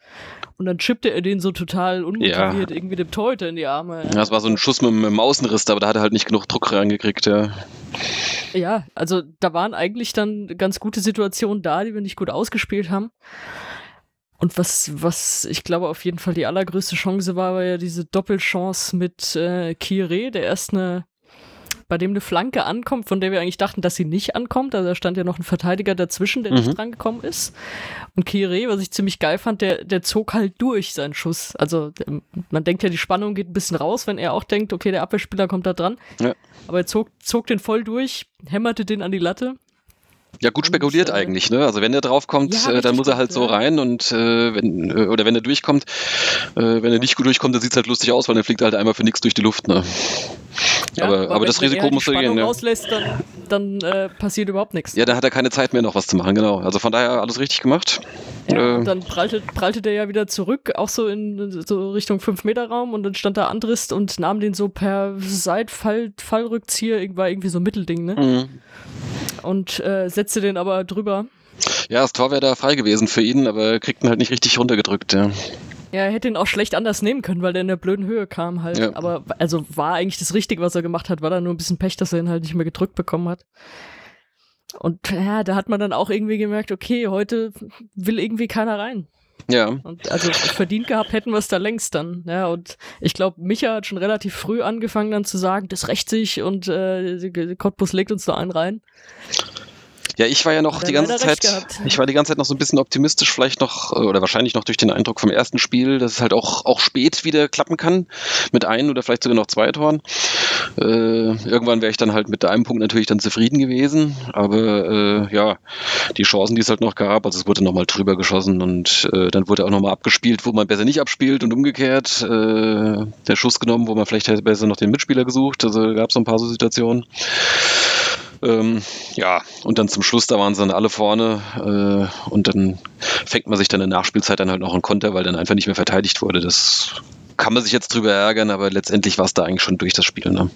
Und dann chippte er den so total unmotiviert ja. irgendwie dem Torhüter in die Arme. Ja, das war so ein Schuss mit, mit dem Außenriss, aber da hat er halt nicht genug Druck reingekriegt, ja. Ja, also da waren eigentlich dann ganz gute Situationen da, die wir nicht gut ausgespielt haben. Und was, was ich glaube auf jeden Fall die allergrößte Chance war, war ja diese Doppelchance mit äh, Kire, der erst eine, bei dem eine Flanke ankommt, von der wir eigentlich dachten, dass sie nicht ankommt. Also da stand ja noch ein Verteidiger dazwischen, der mhm. nicht drangekommen ist. Und Kire, was ich ziemlich geil fand, der, der zog halt durch seinen Schuss. Also ähm, man denkt ja, die Spannung geht ein bisschen raus, wenn er auch denkt, okay, der Abwehrspieler kommt da dran. Ja. Aber er zog, zog den voll durch, hämmerte den an die Latte Ja, gut spekuliert und, äh, eigentlich, ne? Also wenn er draufkommt, ja, äh, dann muss er halt so rein und äh, wenn, äh, oder wenn er durchkommt, äh, wenn er nicht gut durchkommt, dann sieht es halt lustig aus, weil dann fliegt er halt einmal für nichts durch die Luft, ne? Ja, aber, aber, das Risiko muss er gehen, ja. rauslässt, dann, dann äh, passiert überhaupt nichts. Ja, dann hat er keine Zeit mehr noch was zu machen, genau. Also von daher alles richtig gemacht. Ja, dann prallte, prallte der ja wieder zurück, auch so in so Richtung 5-Meter-Raum und dann stand da Andrist und nahm den so per Seitfallrückzieher, war irgendwie so ein Mittelding, ne? Mhm und äh, setzte den aber drüber. Ja, das Tor wäre da frei gewesen für ihn, aber er kriegt ihn halt nicht richtig runtergedrückt, ja. Ja, er hätte ihn auch schlecht anders nehmen können, weil der in der blöden Höhe kam halt. Ja. Aber also war eigentlich das Richtige, was er gemacht hat, war da nur ein bisschen Pech, dass er ihn halt nicht mehr gedrückt bekommen hat. Und ja, da hat man dann auch irgendwie gemerkt, okay, heute will irgendwie keiner rein. Ja. Und also verdient gehabt hätten wir es da längst dann. Ja, und ich glaube, Micha hat schon relativ früh angefangen dann zu sagen, das rächt sich und äh, Cottbus legt uns da einen rein. Ja, ich war ja noch die ganze Zeit, ich war die ganze Zeit noch so ein bisschen optimistisch, vielleicht noch, äh, oder wahrscheinlich noch durch den Eindruck vom ersten Spiel, dass es halt auch, auch spät wieder klappen kann, mit ein oder vielleicht sogar noch zwei Toren. Äh, irgendwann wäre ich dann halt mit einem Punkt natürlich dann zufrieden gewesen, aber äh, ja, die Chancen, die es halt noch gab, also es wurde nochmal drüber geschossen und äh, dann wurde auch nochmal abgespielt, wo man besser nicht abspielt und umgekehrt äh, der Schuss genommen, wo man vielleicht hätte besser noch den Mitspieler gesucht, also gab es so ein paar so Situationen. Ähm, ja, und dann zum Schluss, da waren sie dann alle vorne äh, und dann fängt man sich dann in der Nachspielzeit dann halt noch einen Konter, weil dann einfach nicht mehr verteidigt wurde. Das kann man sich jetzt drüber ärgern, aber letztendlich war es da eigentlich schon durch das Spiel. Ne?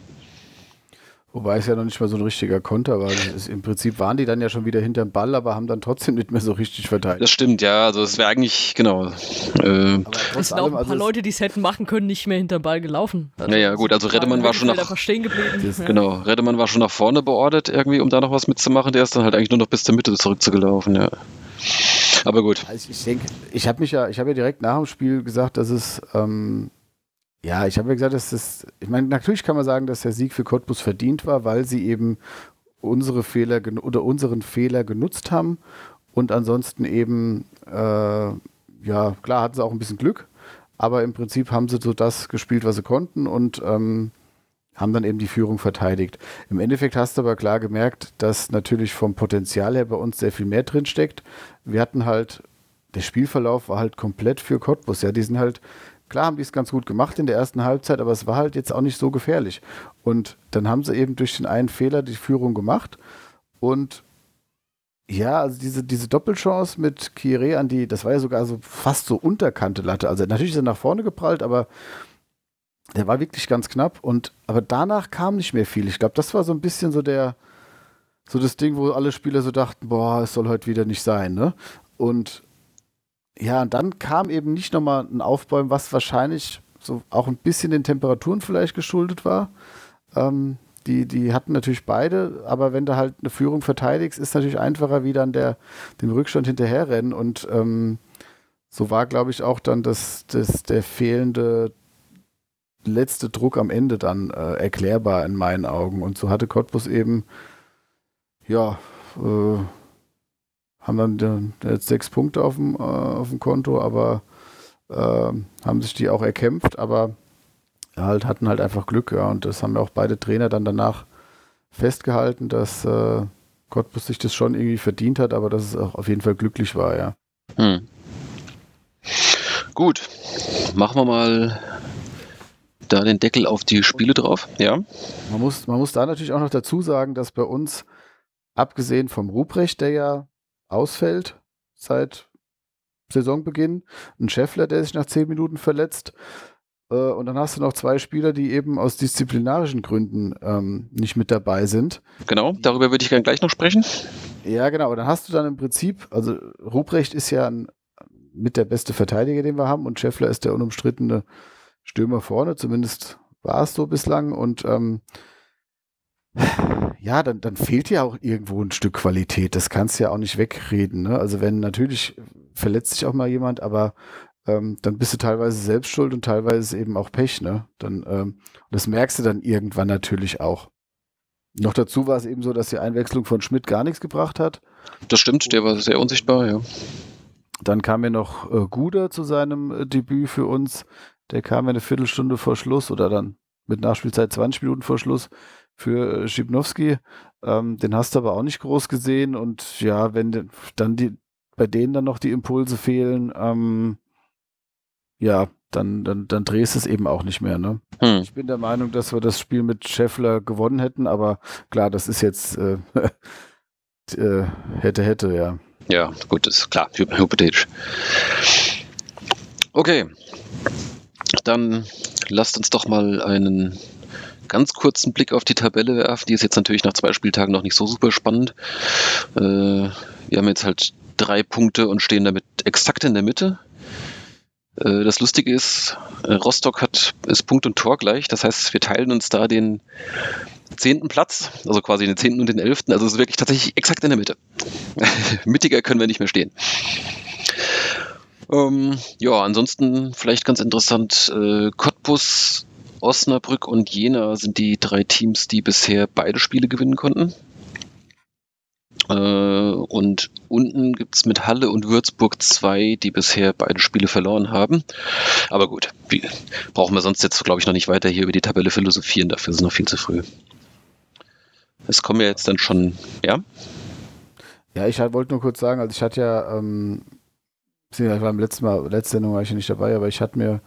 Wobei es ja noch nicht mal so ein richtiger Konter war. Ist, Im Prinzip waren die dann ja schon wieder hinterm Ball, aber haben dann trotzdem nicht mehr so richtig verteidigt. Das stimmt, ja. Also es wäre eigentlich, genau. Äh, es sind auch ein paar also Leute, die es hätten machen können, nicht mehr hinterm Ball gelaufen. Also naja, gut, also Redemann war schon nach. Stehen geblieben. Ja. Genau, Redemann war schon nach vorne beordert, irgendwie, um da noch was mitzumachen. Der ist dann halt eigentlich nur noch bis zur Mitte zurückzugelaufen, ja. Aber gut. Also ich denke, ich habe mich ja, ich habe ja direkt nach dem Spiel gesagt, dass es ähm, ja, ich habe ja gesagt, dass das, ich meine, natürlich kann man sagen, dass der Sieg für Cottbus verdient war, weil sie eben unsere Fehler oder unseren Fehler genutzt haben und ansonsten eben, äh, ja, klar hatten sie auch ein bisschen Glück, aber im Prinzip haben sie so das gespielt, was sie konnten und ähm, haben dann eben die Führung verteidigt. Im Endeffekt hast du aber klar gemerkt, dass natürlich vom Potenzial her bei uns sehr viel mehr drin steckt. Wir hatten halt, der Spielverlauf war halt komplett für Cottbus. Ja, die sind halt Klar haben die es ganz gut gemacht in der ersten Halbzeit, aber es war halt jetzt auch nicht so gefährlich. Und dann haben sie eben durch den einen Fehler die Führung gemacht. Und ja, also diese, diese Doppelchance mit Kire an die, das war ja sogar so fast so unterkante Latte. Also natürlich ist er nach vorne geprallt, aber der war wirklich ganz knapp. Und aber danach kam nicht mehr viel. Ich glaube, das war so ein bisschen so der, so das Ding, wo alle Spieler so dachten, boah, es soll heute wieder nicht sein, ne? Und ja, und dann kam eben nicht nochmal ein Aufbäumen, was wahrscheinlich so auch ein bisschen den Temperaturen vielleicht geschuldet war. Ähm, die, die hatten natürlich beide, aber wenn du halt eine Führung verteidigst, ist natürlich einfacher, wie dann der, dem Rückstand hinterherrennen. Und ähm, so war, glaube ich, auch dann das, das, der fehlende letzte Druck am Ende dann äh, erklärbar in meinen Augen. Und so hatte Cottbus eben, ja, äh, haben dann jetzt sechs Punkte auf dem, äh, auf dem Konto, aber äh, haben sich die auch erkämpft, aber halt hatten halt einfach Glück, ja. Und das haben ja auch beide Trainer dann danach festgehalten, dass äh, Cottbus sich das schon irgendwie verdient hat, aber dass es auch auf jeden Fall glücklich war, ja. Hm. Gut, machen wir mal da den Deckel auf die Spiele drauf, ja. Man muss, man muss da natürlich auch noch dazu sagen, dass bei uns, abgesehen vom Ruprecht, der ja ausfällt seit Saisonbeginn. Ein Scheffler, der sich nach zehn Minuten verletzt. Äh, und dann hast du noch zwei Spieler, die eben aus disziplinarischen Gründen ähm, nicht mit dabei sind. Genau, darüber würde ich gerne gleich noch sprechen. Ja, genau. Dann hast du dann im Prinzip, also Ruprecht ist ja ein, mit der beste Verteidiger, den wir haben, und Scheffler ist der unumstrittene Stürmer vorne, zumindest war es so bislang. Und ähm, ja, dann, dann fehlt ja auch irgendwo ein Stück Qualität. Das kannst du ja auch nicht wegreden. Ne? Also wenn natürlich verletzt sich auch mal jemand, aber ähm, dann bist du teilweise selbst schuld und teilweise eben auch Pech. Ne? Dann, ähm, das merkst du dann irgendwann natürlich auch. Noch dazu war es eben so, dass die Einwechslung von Schmidt gar nichts gebracht hat. Das stimmt, der war sehr unsichtbar, ja. Dann kam ja noch äh, Guder zu seinem äh, Debüt für uns. Der kam ja eine Viertelstunde vor Schluss oder dann mit Nachspielzeit 20 Minuten vor Schluss für äh, Schipnowski. Ähm, den hast du aber auch nicht groß gesehen. Und ja, wenn dann die, bei denen dann noch die Impulse fehlen, ähm, ja, dann, dann, dann drehst du es eben auch nicht mehr. Ne? Hm. Ich bin der Meinung, dass wir das Spiel mit Scheffler gewonnen hätten, aber klar, das ist jetzt äh, äh, hätte, hätte, ja. Ja, gut, ist klar, hypothetisch. Okay, dann lasst uns doch mal einen ganz kurzen Blick auf die Tabelle werfen. Die ist jetzt natürlich nach zwei Spieltagen noch nicht so super spannend. Äh, wir haben jetzt halt drei Punkte und stehen damit exakt in der Mitte. Äh, das Lustige ist, äh, Rostock hat, ist Punkt und Tor gleich. Das heißt, wir teilen uns da den zehnten Platz, also quasi den zehnten und den elften. Also es ist wirklich tatsächlich exakt in der Mitte. Mittiger können wir nicht mehr stehen. Ähm, ja, ansonsten vielleicht ganz interessant, äh, Cottbus, Osnabrück und Jena sind die drei Teams, die bisher beide Spiele gewinnen konnten. Äh, und unten gibt es mit Halle und Würzburg zwei, die bisher beide Spiele verloren haben. Aber gut, wie, brauchen wir sonst jetzt, glaube ich, noch nicht weiter hier über die Tabelle philosophieren, dafür ist es noch viel zu früh. Es kommen ja jetzt dann schon, ja? Ja, ich wollte nur kurz sagen, also ich hatte ja ähm, ich war beim letzten Mal, letzte Sendung war ich ja nicht dabei, aber ich hatte mir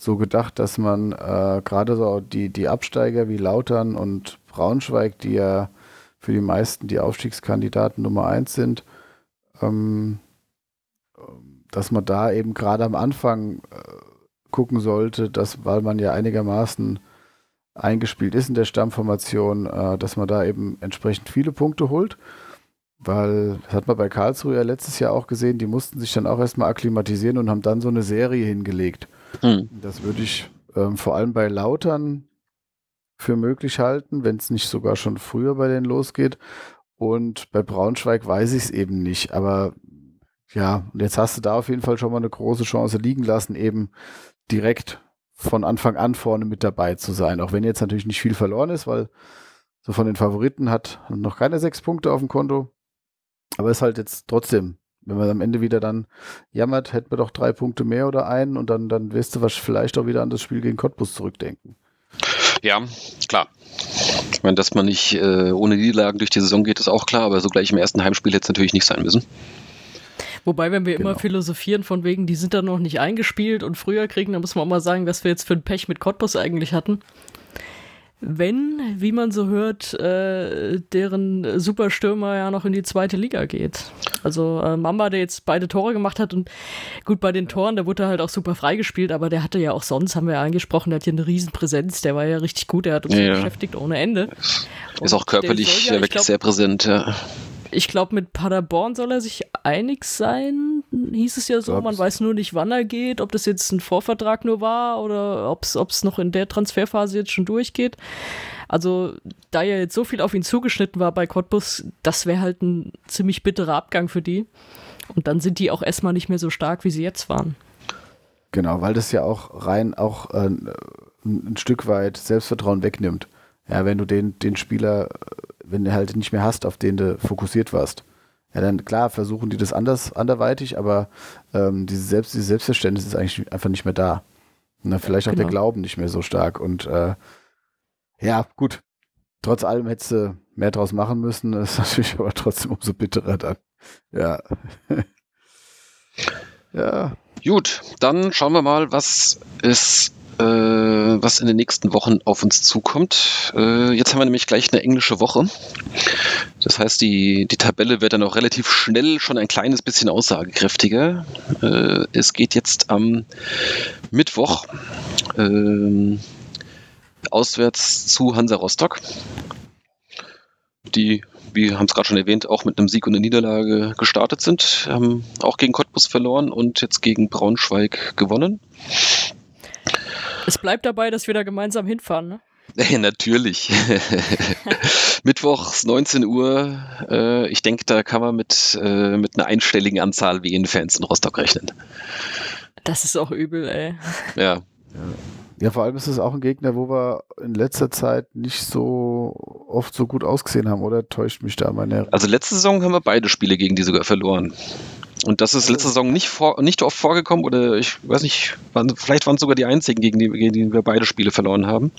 so gedacht, dass man äh, gerade so die, die Absteiger wie Lautern und Braunschweig, die ja für die meisten die Aufstiegskandidaten Nummer eins sind, ähm, dass man da eben gerade am Anfang äh, gucken sollte, dass, weil man ja einigermaßen eingespielt ist in der Stammformation, äh, dass man da eben entsprechend viele Punkte holt. Weil, das hat man bei Karlsruhe ja letztes Jahr auch gesehen, die mussten sich dann auch erstmal akklimatisieren und haben dann so eine Serie hingelegt. Hm. Das würde ich ähm, vor allem bei Lautern für möglich halten, wenn es nicht sogar schon früher bei denen losgeht. Und bei Braunschweig weiß ich es eben nicht. Aber ja, und jetzt hast du da auf jeden Fall schon mal eine große Chance liegen lassen, eben direkt von Anfang an vorne mit dabei zu sein. Auch wenn jetzt natürlich nicht viel verloren ist, weil so von den Favoriten hat noch keine sechs Punkte auf dem Konto. Aber ist halt jetzt trotzdem, wenn man am Ende wieder dann jammert, hätten wir doch drei Punkte mehr oder einen und dann, dann wirst du was vielleicht auch wieder an das Spiel gegen Cottbus zurückdenken. Ja, klar. Ich meine, dass man nicht äh, ohne Niederlagen durch die Saison geht, ist auch klar, aber so gleich im ersten Heimspiel hätte es natürlich nicht sein müssen. Wobei, wenn wir genau. immer philosophieren von wegen, die sind da noch nicht eingespielt und früher kriegen, dann muss man auch mal sagen, was wir jetzt für ein Pech mit Cottbus eigentlich hatten wenn, wie man so hört, äh, deren Superstürmer ja noch in die zweite Liga geht. Also äh, Mamba, der jetzt beide Tore gemacht hat und gut bei den Toren, der wurde halt auch super freigespielt, aber der hatte ja auch sonst, haben wir ja angesprochen, der hat hier eine Riesenpräsenz, der war ja richtig gut, der hat uns ja, beschäftigt ohne Ende. Ist auch körperlich ja, wirklich glaub, sehr präsent, ja. Ich glaube, mit Paderborn soll er sich einig sein, hieß es ja so. Glaub's. Man weiß nur nicht, wann er geht, ob das jetzt ein Vorvertrag nur war oder ob es noch in der Transferphase jetzt schon durchgeht. Also, da ja jetzt so viel auf ihn zugeschnitten war bei Cottbus, das wäre halt ein ziemlich bitterer Abgang für die. Und dann sind die auch erstmal nicht mehr so stark, wie sie jetzt waren. Genau, weil das ja auch rein auch äh, ein Stück weit Selbstvertrauen wegnimmt. Ja, wenn du den, den Spieler wenn du halt nicht mehr hast, auf den du fokussiert warst. Ja, dann klar versuchen die das anders, anderweitig, aber ähm, diese Selbst, dieses Selbstverständnis ist eigentlich einfach nicht mehr da. Und dann vielleicht auch genau. der Glauben nicht mehr so stark. Und äh, ja, gut. Trotz allem hättest du mehr draus machen müssen. Das ist natürlich aber trotzdem umso bitterer dann. Ja. ja. Gut, dann schauen wir mal, was es äh, was in den nächsten Wochen auf uns zukommt. Äh, jetzt haben wir nämlich gleich eine englische Woche. Das heißt, die, die Tabelle wird dann auch relativ schnell schon ein kleines bisschen aussagekräftiger. Äh, es geht jetzt am Mittwoch ähm, auswärts zu Hansa Rostock. Die wir haben es gerade schon erwähnt, auch mit einem Sieg und einer Niederlage gestartet sind, haben auch gegen Cottbus verloren und jetzt gegen Braunschweig gewonnen. Es bleibt dabei, dass wir da gemeinsam hinfahren, ne? Ja, natürlich. Mittwochs 19 Uhr. Äh, ich denke, da kann man mit, äh, mit einer einstelligen Anzahl Wien-Fans in Rostock rechnen. Das ist auch übel, ey. Ja. Ja, vor allem ist es auch ein Gegner, wo wir in letzter Zeit nicht so oft so gut ausgesehen haben, oder täuscht mich da meine. Also letzte Saison haben wir beide Spiele gegen die sogar verloren. Und das ist letzte Saison nicht, vor, nicht oft vorgekommen oder ich weiß nicht, waren, vielleicht waren es sogar die einzigen, gegen die, gegen die wir beide Spiele verloren haben.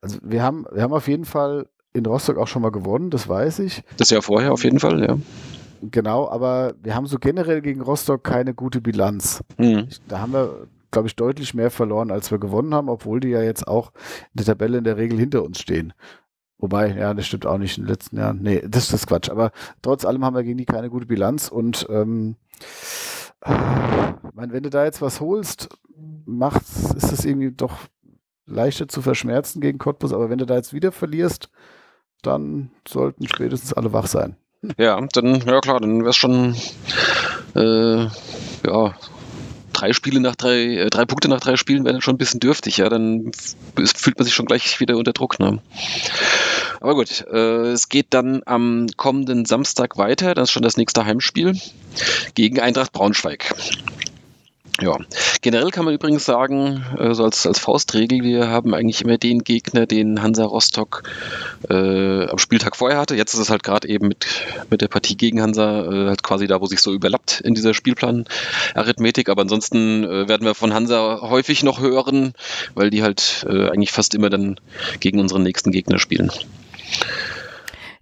Also wir haben, wir haben auf jeden Fall in Rostock auch schon mal gewonnen, das weiß ich. Das Jahr vorher auf jeden Fall, ja. Genau, aber wir haben so generell gegen Rostock keine gute Bilanz. Mhm. Da haben wir, glaube ich, deutlich mehr verloren, als wir gewonnen haben, obwohl die ja jetzt auch in der Tabelle in der Regel hinter uns stehen. Wobei, ja, das stimmt auch nicht in den letzten Jahren. Nee, das ist Quatsch. Aber trotz allem haben wir gegen die keine gute Bilanz und ähm, ich meine, wenn du da jetzt was holst, macht, ist es irgendwie doch leichter zu verschmerzen gegen Cottbus, aber wenn du da jetzt wieder verlierst, dann sollten spätestens alle wach sein. Ja, dann, ja klar, dann wäre es schon, äh, ja, drei Spiele nach drei, äh, drei Punkte nach drei Spielen wären schon ein bisschen dürftig, ja, dann fühlt man sich schon gleich wieder unter Druck, ne? Aber gut, äh, es geht dann am kommenden Samstag weiter, das ist schon das nächste Heimspiel, gegen Eintracht Braunschweig. Ja, generell kann man übrigens sagen, äh, so als, als Faustregel, wir haben eigentlich immer den Gegner, den Hansa Rostock äh, am Spieltag vorher hatte. Jetzt ist es halt gerade eben mit, mit der Partie gegen Hansa äh, halt quasi da, wo sich so überlappt in dieser Spielplan-Arithmetik. Aber ansonsten äh, werden wir von Hansa häufig noch hören, weil die halt äh, eigentlich fast immer dann gegen unseren nächsten Gegner spielen.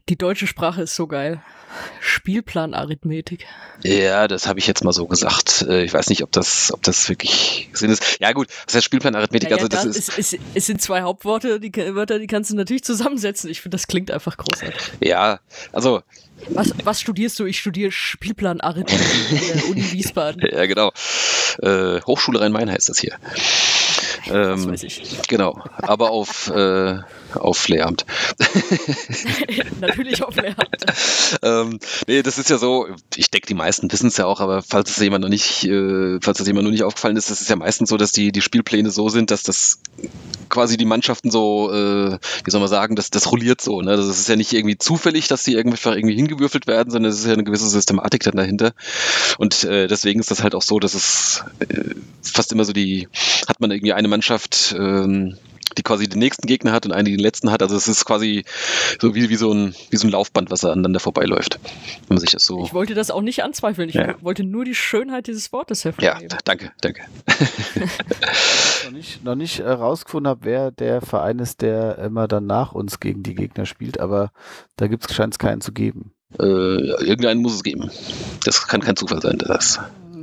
Die deutsche Sprache ist so geil. Spielplanarithmetik. Ja, das habe ich jetzt mal so gesagt. Äh, ich weiß nicht, ob das, ob das wirklich Sinn ist. Ja gut, was heißt Spielplanarithmetik? Ja, also das, das ist, es, es, es, sind zwei Hauptworte, die Wörter, die kannst du natürlich zusammensetzen. Ich finde, das klingt einfach großartig. Ja, also was, was, studierst du? Ich studiere Spielplanarithmetik an der Uni Wiesbaden. Ja, genau. Äh, Hochschule Rhein-Main heißt das hier. Ähm, das weiß ich. Genau, aber auf, äh, auf Lehramt. Natürlich auf Lehramt. ähm, nee, das ist ja so, ich denke, die meisten wissen es ja auch, aber falls es jemand noch nicht, äh, falls das jemand noch nicht aufgefallen ist, das ist ja meistens so, dass die, die Spielpläne so sind, dass das quasi die Mannschaften so, äh, wie soll man sagen, das, das rolliert so. Ne? Das ist ja nicht irgendwie zufällig, dass die einfach irgendwie hingewürfelt werden, sondern es ist ja eine gewisse Systematik dann dahinter. Und äh, deswegen ist das halt auch so, dass es äh, fast immer so die, hat man irgendwie eine Mannschaft, ähm, die quasi den nächsten Gegner hat und eine, die den letzten hat. Also es ist quasi so wie, wie, so, ein, wie so ein Laufband, was aneinander vorbeiläuft. Wenn man sich das so ich wollte das auch nicht anzweifeln. Ich ja. wollte nur die Schönheit dieses Wortes hervorheben. Ja, danke, danke. ich noch nicht, noch nicht herausgefunden habe, wer der Verein ist, der immer dann nach uns gegen die Gegner spielt, aber da scheint es keinen zu geben. Äh, irgendeinen muss es geben. Das kann kein Zufall sein. Das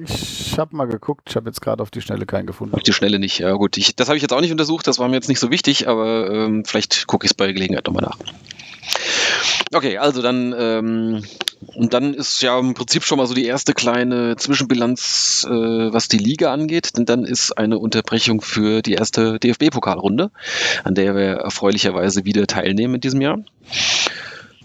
ich habe mal geguckt, ich habe jetzt gerade auf die Schnelle keinen gefunden. Auf die Schnelle nicht, ja gut. Ich, das habe ich jetzt auch nicht untersucht, das war mir jetzt nicht so wichtig, aber ähm, vielleicht gucke ich es bei Gelegenheit nochmal nach. Okay, also dann, ähm, und dann ist ja im Prinzip schon mal so die erste kleine Zwischenbilanz, äh, was die Liga angeht, denn dann ist eine Unterbrechung für die erste DFB-Pokalrunde, an der wir erfreulicherweise wieder teilnehmen in diesem Jahr.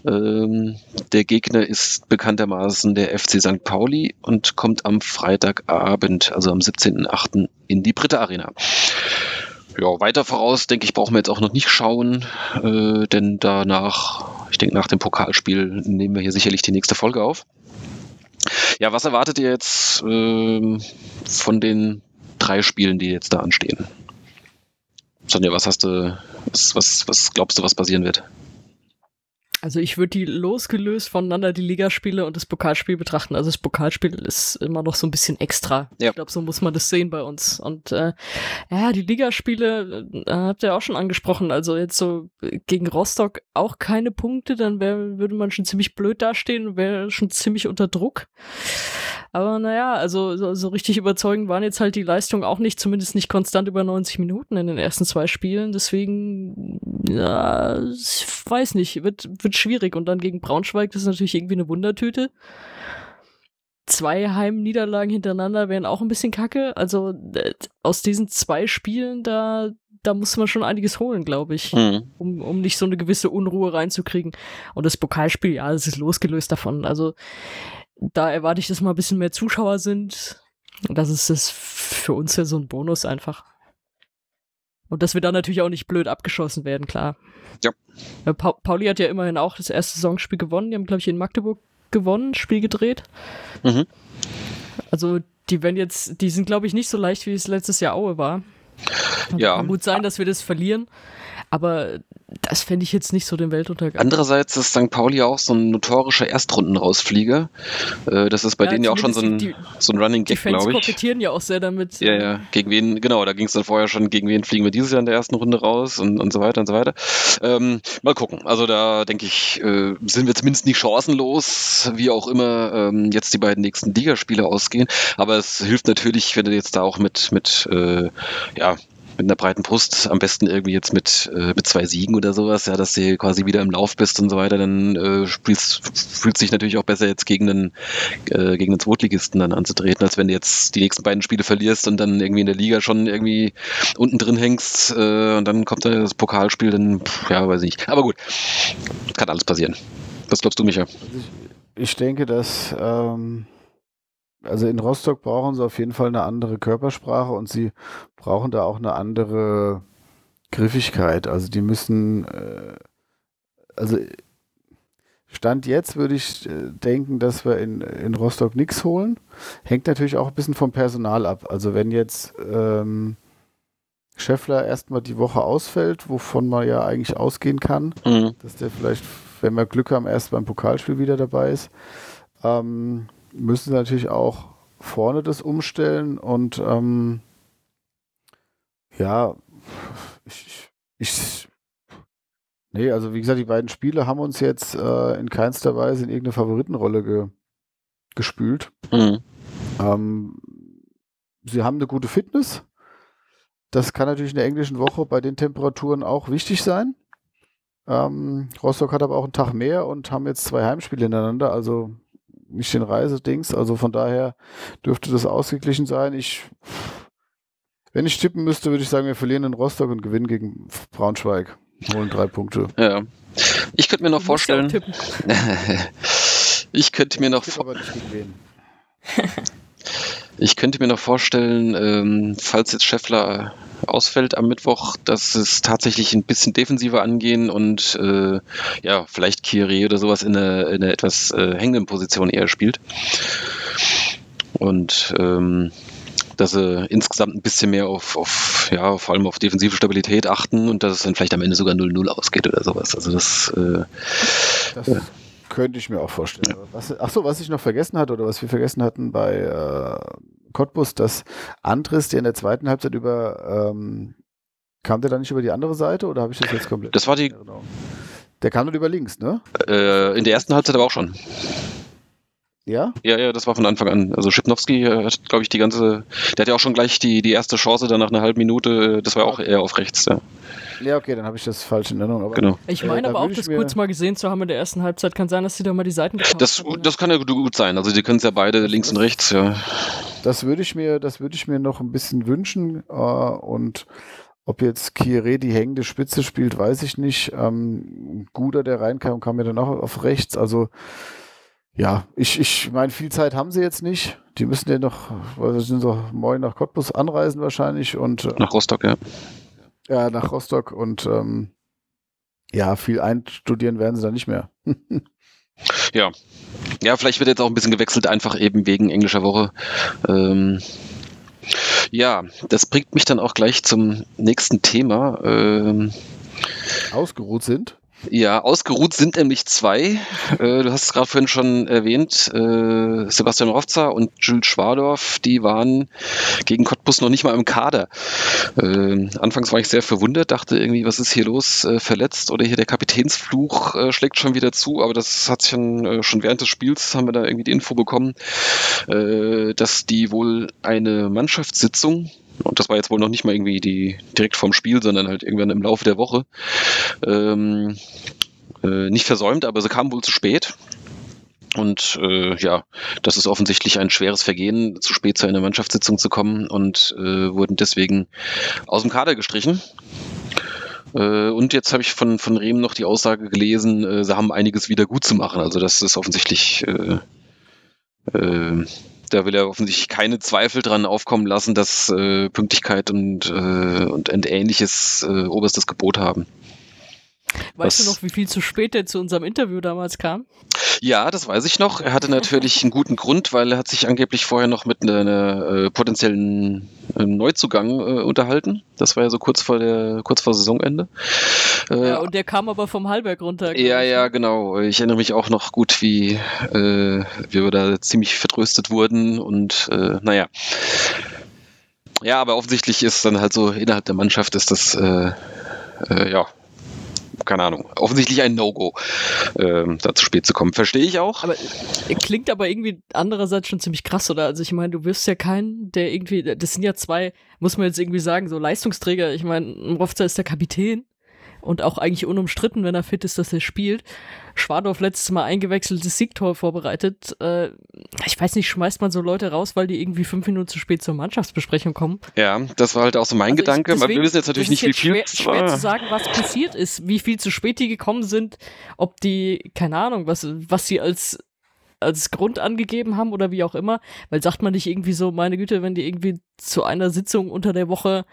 Ähm, der Gegner ist bekanntermaßen der FC St. Pauli und kommt am Freitagabend, also am 17.08. in die Britta Arena. Ja, weiter voraus, denke ich, brauchen wir jetzt auch noch nicht schauen, äh, denn danach, ich denke, nach dem Pokalspiel nehmen wir hier sicherlich die nächste Folge auf. Ja, was erwartet ihr jetzt äh, von den drei Spielen, die jetzt da anstehen? Sonja, was hast du, was, was, was glaubst du, was passieren wird? Also ich würde die losgelöst voneinander die Ligaspiele und das Pokalspiel betrachten. Also das Pokalspiel ist immer noch so ein bisschen extra. Ja. Ich glaube, so muss man das sehen bei uns. Und äh, ja, die Ligaspiele äh, habt ihr auch schon angesprochen. Also jetzt so gegen Rostock auch keine Punkte, dann wär, würde man schon ziemlich blöd dastehen, wäre schon ziemlich unter Druck. Aber naja, also so, so richtig überzeugend waren jetzt halt die Leistungen auch nicht, zumindest nicht konstant über 90 Minuten in den ersten zwei Spielen. Deswegen, ja, ich weiß nicht, wird, wird schwierig. Und dann gegen Braunschweig, das ist natürlich irgendwie eine Wundertüte. Zwei Heimniederlagen hintereinander wären auch ein bisschen kacke. Also aus diesen zwei Spielen, da, da muss man schon einiges holen, glaube ich, mhm. um, um nicht so eine gewisse Unruhe reinzukriegen. Und das Pokalspiel, ja, das ist losgelöst davon. Also da erwarte ich, dass mal ein bisschen mehr Zuschauer sind. Das ist das für uns ja so ein Bonus einfach. Und dass wir da natürlich auch nicht blöd abgeschossen werden, klar. Ja. Pa Pauli hat ja immerhin auch das erste Saisonspiel gewonnen. Die haben, glaube ich, in Magdeburg gewonnen, Spiel gedreht. Mhm. Also, die werden jetzt, die sind, glaube ich, nicht so leicht, wie es letztes Jahr Aue war. Ja. Kann gut sein, dass wir das verlieren. Aber das fände ich jetzt nicht so den Weltuntergang. Andererseits ist St. Pauli auch so ein notorischer Erstrundenrausflieger. Äh, das ist bei ja, denen ja auch schon so ein, die, so ein Running Gag, glaube ich. Die kokettieren ja auch sehr damit. Ja, ja. Gegen wen, genau, da ging es dann vorher schon, gegen wen fliegen wir dieses Jahr in der ersten Runde raus und, und so weiter und so weiter. Ähm, mal gucken. Also da denke ich, äh, sind wir zumindest nicht chancenlos, wie auch immer ähm, jetzt die beiden nächsten Ligaspiele ausgehen. Aber es hilft natürlich, wenn du jetzt da auch mit, mit äh, ja, mit einer breiten Brust, am besten irgendwie jetzt mit, äh, mit zwei Siegen oder sowas, ja, dass du quasi wieder im Lauf bist und so weiter, dann äh, spielst, fühlt sich natürlich auch besser jetzt gegen einen, äh, gegen einen Zweitligisten dann anzutreten, als wenn du jetzt die nächsten beiden Spiele verlierst und dann irgendwie in der Liga schon irgendwie unten drin hängst äh, und dann kommt das Pokalspiel, dann, pff, ja, weiß ich nicht. Aber gut, kann alles passieren. Was glaubst du, Micha? Also ich, denke, dass ähm also in Rostock brauchen sie auf jeden Fall eine andere Körpersprache und sie brauchen da auch eine andere Griffigkeit. Also die müssen, äh, also Stand jetzt würde ich äh, denken, dass wir in, in Rostock nichts holen. Hängt natürlich auch ein bisschen vom Personal ab. Also wenn jetzt ähm, Scheffler erstmal die Woche ausfällt, wovon man ja eigentlich ausgehen kann, mhm. dass der vielleicht, wenn wir Glück haben, erst beim Pokalspiel wieder dabei ist. Ähm, müssen sie natürlich auch vorne das umstellen und ähm, ja, ich, ich, nee, also wie gesagt, die beiden Spiele haben uns jetzt äh, in keinster Weise in irgendeine Favoritenrolle ge, gespült. Mhm. Ähm, sie haben eine gute Fitness. Das kann natürlich in der englischen Woche bei den Temperaturen auch wichtig sein. Ähm, Rostock hat aber auch einen Tag mehr und haben jetzt zwei Heimspiele hintereinander, also nicht den Reisedings. Also von daher dürfte das ausgeglichen sein. Ich, wenn ich tippen müsste, würde ich sagen, wir verlieren in Rostock und gewinnen gegen Braunschweig. Holen drei Punkte. Ja. Ich könnte mir noch vorstellen. ich könnte mir noch Ich könnte mir noch vorstellen, ähm, falls jetzt Scheffler ausfällt am Mittwoch, dass es tatsächlich ein bisschen defensiver angehen und äh, ja, vielleicht Kiri oder sowas in einer in eine etwas äh, hängenden Position eher spielt. Und ähm, dass sie insgesamt ein bisschen mehr auf, auf, ja, vor allem auf defensive Stabilität achten und dass es dann vielleicht am Ende sogar 0-0 ausgeht oder sowas. Also das, äh, das könnte ich mir auch vorstellen. Ja. Was, ach so, was ich noch vergessen hatte oder was wir vergessen hatten bei äh, Cottbus, dass Andres, der in der zweiten Halbzeit über, ähm, kam der dann nicht über die andere Seite oder habe ich das jetzt komplett? Das war die. Der kam dann über links, ne? Äh, in der ersten Halbzeit aber auch schon. Ja? Ja, ja, das war von Anfang an. Also Schipnowski äh, hat, glaube ich, die ganze, der hat ja auch schon gleich die, die erste Chance dann nach einer halben Minute, das war auch eher auf rechts, ja. Ja, okay, dann habe ich das falsch in Erinnerung. Aber, genau. Ich meine äh, aber auch, das kurz mal gesehen zu haben in der ersten Halbzeit. Kann sein, dass sie da mal die Seiten das, haben, das kann ja gut sein. Also die können es ja beide links und rechts, ja. Das würde ich mir, das würde ich mir noch ein bisschen wünschen. Äh, und ob jetzt Kieré die hängende Spitze spielt, weiß ich nicht. Ähm, Guder, der reinkam, kam mir dann auch auf rechts. Also ja, ich, ich meine, viel Zeit haben sie jetzt nicht. Die müssen ja noch, weil sie sind so morgen nach Cottbus anreisen wahrscheinlich und äh, nach Rostock, ja. Ja, nach Rostock und ähm, ja, viel einstudieren werden sie da nicht mehr. ja. Ja, vielleicht wird jetzt auch ein bisschen gewechselt, einfach eben wegen englischer Woche. Ähm, ja, das bringt mich dann auch gleich zum nächsten Thema. Ähm, Ausgeruht sind? Ja, ausgeruht sind nämlich zwei. Äh, du hast es gerade vorhin schon erwähnt. Äh, Sebastian Rovza und Jules Schwadorf, die waren gegen Cottbus noch nicht mal im Kader. Äh, anfangs war ich sehr verwundert, dachte irgendwie, was ist hier los? Äh, verletzt oder hier der Kapitänsfluch äh, schlägt schon wieder zu. Aber das hat sich dann äh, schon während des Spiels, haben wir da irgendwie die Info bekommen, dass die wohl eine Mannschaftssitzung und das war jetzt wohl noch nicht mal irgendwie die direkt vorm Spiel, sondern halt irgendwann im Laufe der Woche. Ähm, äh, nicht versäumt, aber sie kamen wohl zu spät. Und äh, ja, das ist offensichtlich ein schweres Vergehen, zu spät zu einer Mannschaftssitzung zu kommen und äh, wurden deswegen aus dem Kader gestrichen. Äh, und jetzt habe ich von, von Rehm noch die Aussage gelesen, äh, sie haben einiges wieder gut zu machen. Also das ist offensichtlich äh, äh, da will er offensichtlich keine Zweifel dran aufkommen lassen, dass äh, Pünktlichkeit und, äh, und, ähnliches äh, oberstes Gebot haben. Weißt Was, du noch, wie viel zu spät er zu unserem Interview damals kam? Ja, das weiß ich noch. Er hatte natürlich einen guten Grund, weil er hat sich angeblich vorher noch mit einer äh, potenziellen äh, Neuzugang äh, unterhalten. Das war ja so kurz vor der kurz vor Saisonende. Äh, ja, und der kam aber vom Hallberg runter. Ja, ja, ne? genau. Ich erinnere mich auch noch gut, wie, äh, wir da ziemlich vertröstet wurden und äh, naja. Ja, aber offensichtlich ist dann halt so, innerhalb der Mannschaft ist das, ja, keine Ahnung, offensichtlich ein No-Go, ähm, da zu spät zu kommen. Verstehe ich auch. Aber äh, klingt aber irgendwie andererseits schon ziemlich krass, oder? Also ich meine, du wirst ja keinen, der irgendwie, das sind ja zwei, muss man jetzt irgendwie sagen, so Leistungsträger. Ich meine, Rofzer ist der Kapitän und auch eigentlich unumstritten, wenn er fit ist, dass er spielt. Schwadorf letztes Mal eingewechseltes Siegtor vorbereitet. Äh, ich weiß nicht, schmeißt man so Leute raus, weil die irgendwie fünf Minuten zu spät zur Mannschaftsbesprechung kommen? Ja, das war halt auch so mein also Gedanke. Ich, deswegen, wir wissen jetzt natürlich nicht, wie viel. Schwer, schwer zu sagen, was passiert ist, wie viel zu spät die gekommen sind, ob die, keine Ahnung, was, was sie als als Grund angegeben haben oder wie auch immer, weil sagt man nicht irgendwie so, meine Güte, wenn die irgendwie zu einer Sitzung unter der Woche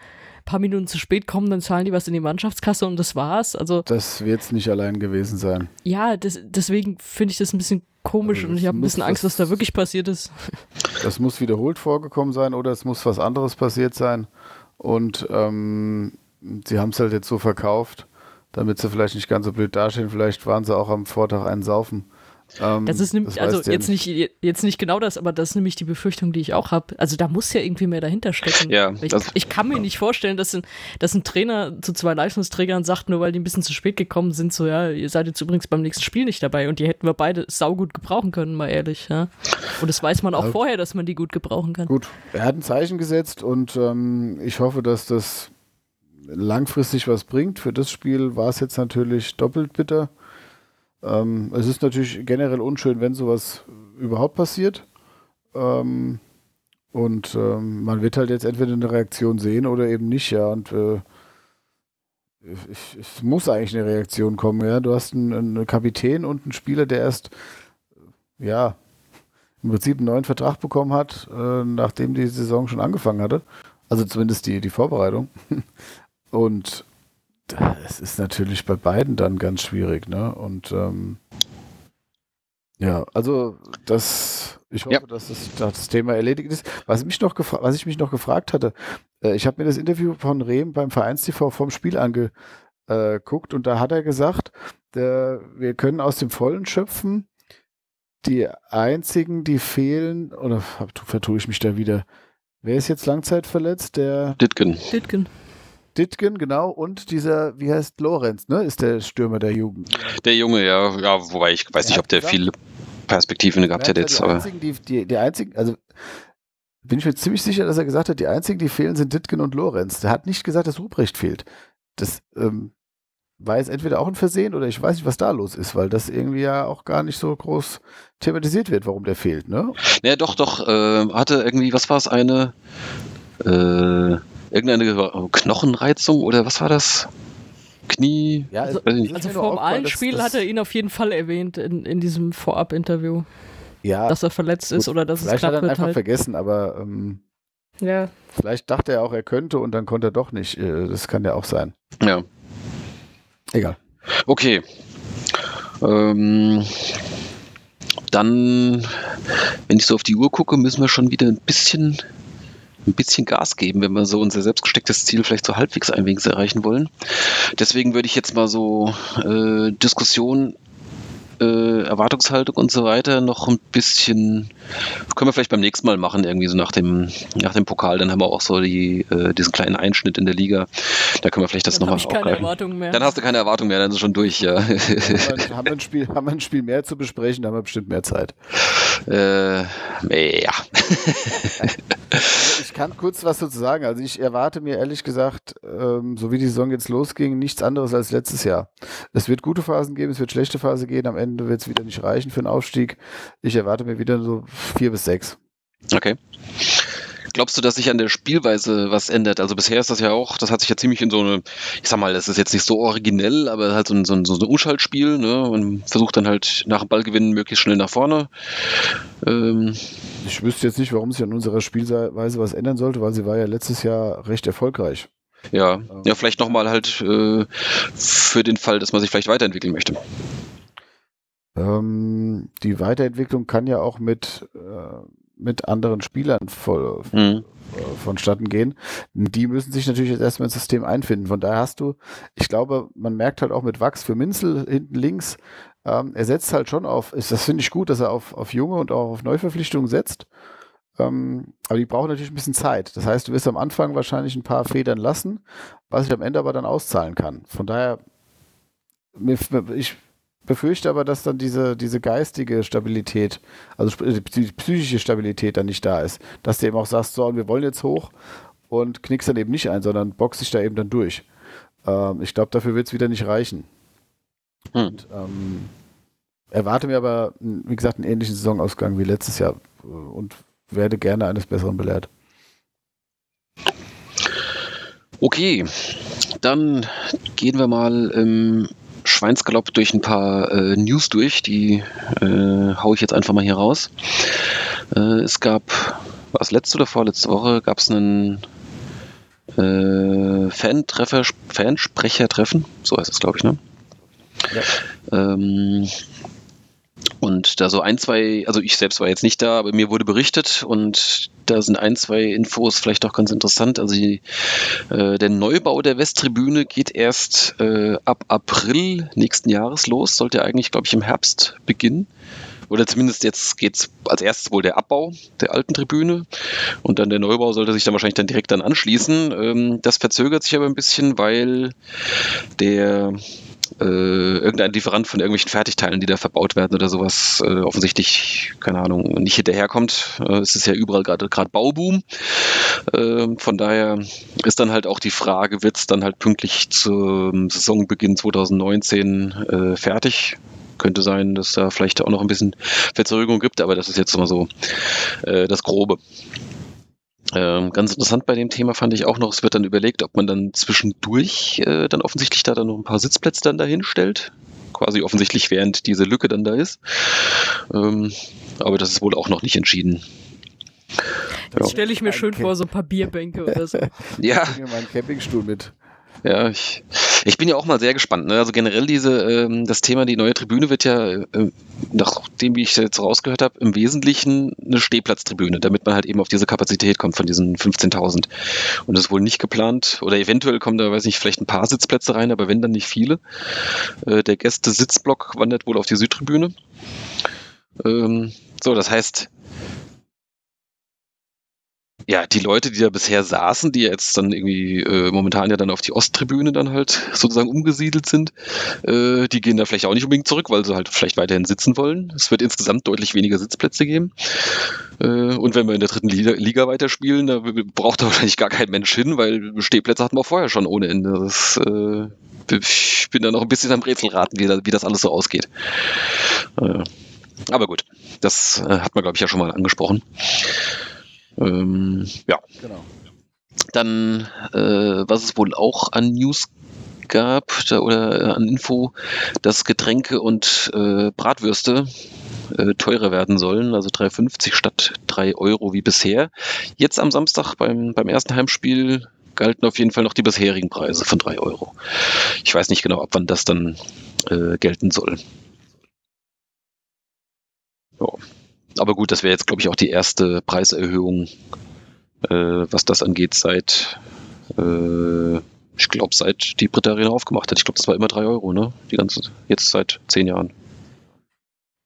paar Minuten zu spät kommen, dann zahlen die was in die Mannschaftskasse und das war's. Also das wird es nicht allein gewesen sein. Ja, das, deswegen finde ich das ein bisschen komisch also und ich habe ein bisschen Angst, was da wirklich passiert ist. Das muss wiederholt vorgekommen sein oder es muss was anderes passiert sein. Und ähm, sie haben es halt jetzt so verkauft, damit sie vielleicht nicht ganz so blöd dastehen. Vielleicht waren sie auch am Vortag einen Saufen. Ähm, das ist nämlich, also jetzt nicht, jetzt nicht genau das, aber das ist nämlich die Befürchtung, die ich auch habe. Also da muss ja irgendwie mehr dahinter stecken. Ja, ich, ich, kann mir nicht vorstellen, dass ein, dass ein Trainer zu zwei Leistungsträgern sagt, nur weil die ein bisschen zu spät gekommen sind, so ja, ihr seid jetzt übrigens beim nächsten Spiel nicht dabei und die hätten wir beide saugut gebrauchen können, mal ehrlich. Ja. Und das weiß man auch also, vorher, dass man die gut gebrauchen kann. Gut, er hat ein Zeichen gesetzt und ähm, ich hoffe, dass das langfristig was bringt. Für das Spiel war es jetzt natürlich doppelt bitter. Ähm, es ist natürlich generell unschön, wenn sowas überhaupt passiert. Ähm, und ähm, man wird halt jetzt entweder eine Reaktion sehen oder eben nicht, ja. Und äh, es muss eigentlich eine Reaktion kommen, ja. Du hast einen, einen, Kapitän und einen Spieler, der erst, ja, im Prinzip einen neuen Vertrag bekommen hat, äh, nachdem die Saison schon angefangen hatte. Also zumindest die, die Vorbereitung. Und es ist natürlich bei beiden dann ganz schwierig, ne? Und ähm, ja, also das, ich hoffe, ja. dass das, das, Thema erledigt ist. Was, mich noch was ich mich noch gefragt hatte, äh, ich habe mir das Interview von Rehm beim Vereinstv vom Spiel angeguckt und da hat er gesagt, der, wir können aus dem Vollen schöpfen. Die einzigen, die fehlen, oder vertue ich mich da wieder? Wer ist jetzt langzeitverletzt? Der Ditgen. Ditgen. Ditgen, genau, und dieser, wie heißt Lorenz, ne? Ist der Stürmer der Jugend. Der Junge, ja, ja, wobei ich weiß der nicht, ob der gesagt, viele Perspektiven gehabt hätte jetzt. Die aber. Einzigen, die, die, die einzigen, also bin ich mir ziemlich sicher, dass er gesagt hat, die einzigen, die fehlen, sind Ditgen und Lorenz. Der hat nicht gesagt, dass Ruprecht fehlt. Das ähm, war jetzt entweder auch ein Versehen oder ich weiß nicht, was da los ist, weil das irgendwie ja auch gar nicht so groß thematisiert wird, warum der fehlt, ne? Ja, doch, doch. Äh, hatte irgendwie, was war es, eine äh, irgendeine Knochenreizung oder was war das? Knie? Ja, also, also vor dem allen Spiel hat er ihn auf jeden Fall erwähnt in, in diesem Vorab-Interview. Ja. Dass er verletzt ist oder dass vielleicht es knapp hat er einfach halt. vergessen, aber ähm, ja. vielleicht dachte er auch, er könnte und dann konnte er doch nicht. Äh, das kann ja auch sein. Ja. Egal. Okay. Ähm, dann, wenn ich so auf die Uhr gucke, müssen wir schon wieder ein bisschen ein bisschen Gas geben, wenn wir so unser selbstgestecktes Ziel vielleicht so halbwegs einwegs erreichen wollen. Deswegen würde ich jetzt mal so äh, Diskussion äh, Erwartungshaltung und so weiter noch ein bisschen, können wir vielleicht beim nächsten Mal machen, irgendwie so nach dem, nach dem Pokal, dann haben wir auch so die, äh, diesen kleinen Einschnitt in der Liga. Da können wir vielleicht das nochmal aufgreifen. Keine Erwartung mehr. Dann hast du keine Erwartung mehr, dann ist es schon durch, ja. haben, wir, haben, wir ein Spiel, haben wir ein Spiel mehr zu besprechen, dann haben wir bestimmt mehr Zeit. Äh, ja. Also ich kann kurz was dazu sagen. Also ich erwarte mir ehrlich gesagt, ähm, so wie die Saison jetzt losging, nichts anderes als letztes Jahr. Es wird gute Phasen geben, es wird schlechte Phasen geben. Am Ende wird es wieder nicht reichen für einen Aufstieg. Ich erwarte mir wieder so vier bis sechs. Okay. Glaubst du, dass sich an der Spielweise was ändert? Also bisher ist das ja auch, das hat sich ja ziemlich in so eine, ich sag mal, das ist jetzt nicht so originell, aber halt so ein, so ein, so ein Umschaltspiel, ne? Und versucht dann halt nach dem Ballgewinnen möglichst schnell nach vorne. Ähm ich wüsste jetzt nicht, warum sich an unserer Spielweise was ändern sollte, weil sie war ja letztes Jahr recht erfolgreich. Ja, ähm. ja, vielleicht nochmal halt äh, für den Fall, dass man sich vielleicht weiterentwickeln möchte. Ähm, die Weiterentwicklung kann ja auch mit, äh, mit anderen Spielern voll, mhm. vonstatten gehen. Die müssen sich natürlich jetzt erstmal ins System einfinden. Von daher hast du, ich glaube, man merkt halt auch mit Wachs für Minzel hinten links, ähm, er setzt halt schon auf, das finde ich gut, dass er auf, auf Junge und auch auf Neuverpflichtungen setzt. Ähm, aber die brauchen natürlich ein bisschen Zeit. Das heißt, du wirst am Anfang wahrscheinlich ein paar Federn lassen, was sich am Ende aber dann auszahlen kann. Von daher, ich befürchte aber, dass dann diese, diese geistige Stabilität, also die psychische Stabilität dann nicht da ist. Dass du eben auch sagst, so, wir wollen jetzt hoch und knickst dann eben nicht ein, sondern boxt dich da eben dann durch. Ähm, ich glaube, dafür wird es wieder nicht reichen. Hm. Und, ähm, erwarte mir aber, wie gesagt, einen ähnlichen Saisonausgang wie letztes Jahr und werde gerne eines Besseren belehrt. Okay, dann gehen wir mal im Schweinsgalopp durch ein paar äh, News durch. Die äh, haue ich jetzt einfach mal hier raus. Äh, es gab, war es letzte oder vorletzte Woche, gab es einen äh, Fan-Treffer, Fansprecher-Treffen, so heißt es, glaube ich, ne? Ja. Ähm, und da so ein, zwei, also ich selbst war jetzt nicht da, aber mir wurde berichtet und da sind ein, zwei Infos vielleicht auch ganz interessant. Also die, äh, der Neubau der Westtribüne geht erst äh, ab April nächsten Jahres los, sollte eigentlich, glaube ich, im Herbst beginnen. Oder zumindest jetzt geht es als erstes wohl der Abbau der alten Tribüne und dann der Neubau sollte sich dann wahrscheinlich dann direkt dann anschließen. Ähm, das verzögert sich aber ein bisschen, weil der äh, irgendein Lieferant von irgendwelchen Fertigteilen, die da verbaut werden oder sowas, äh, offensichtlich, keine Ahnung, nicht hinterherkommt. Äh, es ist ja überall gerade Bauboom. Äh, von daher ist dann halt auch die Frage, wird es dann halt pünktlich zum Saisonbeginn 2019 äh, fertig? Könnte sein, dass da vielleicht auch noch ein bisschen Verzögerung gibt, aber das ist jetzt mal so äh, das Grobe. Ähm, ganz interessant bei dem Thema fand ich auch noch, es wird dann überlegt, ob man dann zwischendurch äh, dann offensichtlich da dann noch ein paar Sitzplätze dann dahin stellt. Quasi offensichtlich, während diese Lücke dann da ist. Ähm, aber das ist wohl auch noch nicht entschieden. Jetzt stelle ich mir schön vor, so ein paar Bierbänke oder so. ja. Ich nehme meinen Campingstuhl mit. Ja, ich, ich bin ja auch mal sehr gespannt. Ne? Also generell diese, ähm, das Thema, die neue Tribüne wird ja, äh, nachdem wie ich jetzt rausgehört habe, im Wesentlichen eine Stehplatztribüne, damit man halt eben auf diese Kapazität kommt von diesen 15.000. Und das ist wohl nicht geplant, oder eventuell kommen da, weiß nicht, vielleicht ein paar Sitzplätze rein, aber wenn dann nicht viele. Äh, der Gäste-Sitzblock wandert wohl auf die Südtribüne. Ähm, so, das heißt, ja, die Leute, die da bisher saßen, die jetzt dann irgendwie äh, momentan ja dann auf die Osttribüne dann halt sozusagen umgesiedelt sind, äh, die gehen da vielleicht auch nicht unbedingt zurück, weil sie halt vielleicht weiterhin sitzen wollen. Es wird insgesamt deutlich weniger Sitzplätze geben. Äh, und wenn wir in der dritten Liga, Liga weiterspielen, da braucht da wahrscheinlich gar kein Mensch hin, weil Stehplätze hatten wir vorher schon ohne Ende. Das, äh, ich bin da noch ein bisschen am Rätselraten, wie, wie das alles so ausgeht. Äh, aber gut, das äh, hat man, glaube ich, ja schon mal angesprochen. Ähm, ja. Genau. Dann, äh, was es wohl auch an News gab da, oder äh, an Info, dass Getränke und äh, Bratwürste äh, teurer werden sollen, also 3,50 statt 3 Euro wie bisher. Jetzt am Samstag beim, beim ersten Heimspiel galten auf jeden Fall noch die bisherigen Preise von 3 Euro. Ich weiß nicht genau, ab wann das dann äh, gelten soll. Ja aber gut, das wäre jetzt, glaube ich, auch die erste Preiserhöhung, äh, was das angeht, seit, äh, ich glaube, seit die Britta Arena aufgemacht hat. Ich glaube, das war immer drei Euro, ne? Die ganze, jetzt seit zehn Jahren.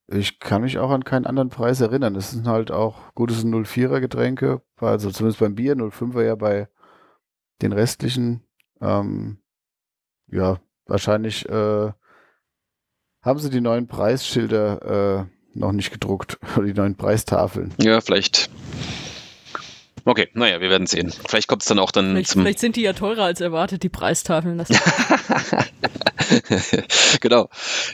Ich kann mich auch an keinen anderen Preis erinnern. Es sind halt auch, gut, es sind 04er Getränke, also zumindest beim Bier, 05er ja bei den restlichen. Ähm, ja, wahrscheinlich äh, haben sie die neuen Preisschilder äh, noch nicht gedruckt. Die neuen Preistafeln. Ja, vielleicht. Okay, naja, wir werden sehen. Vielleicht kommt es dann auch dann vielleicht, zum. Vielleicht sind die ja teurer als erwartet, die Preistafeln. genau.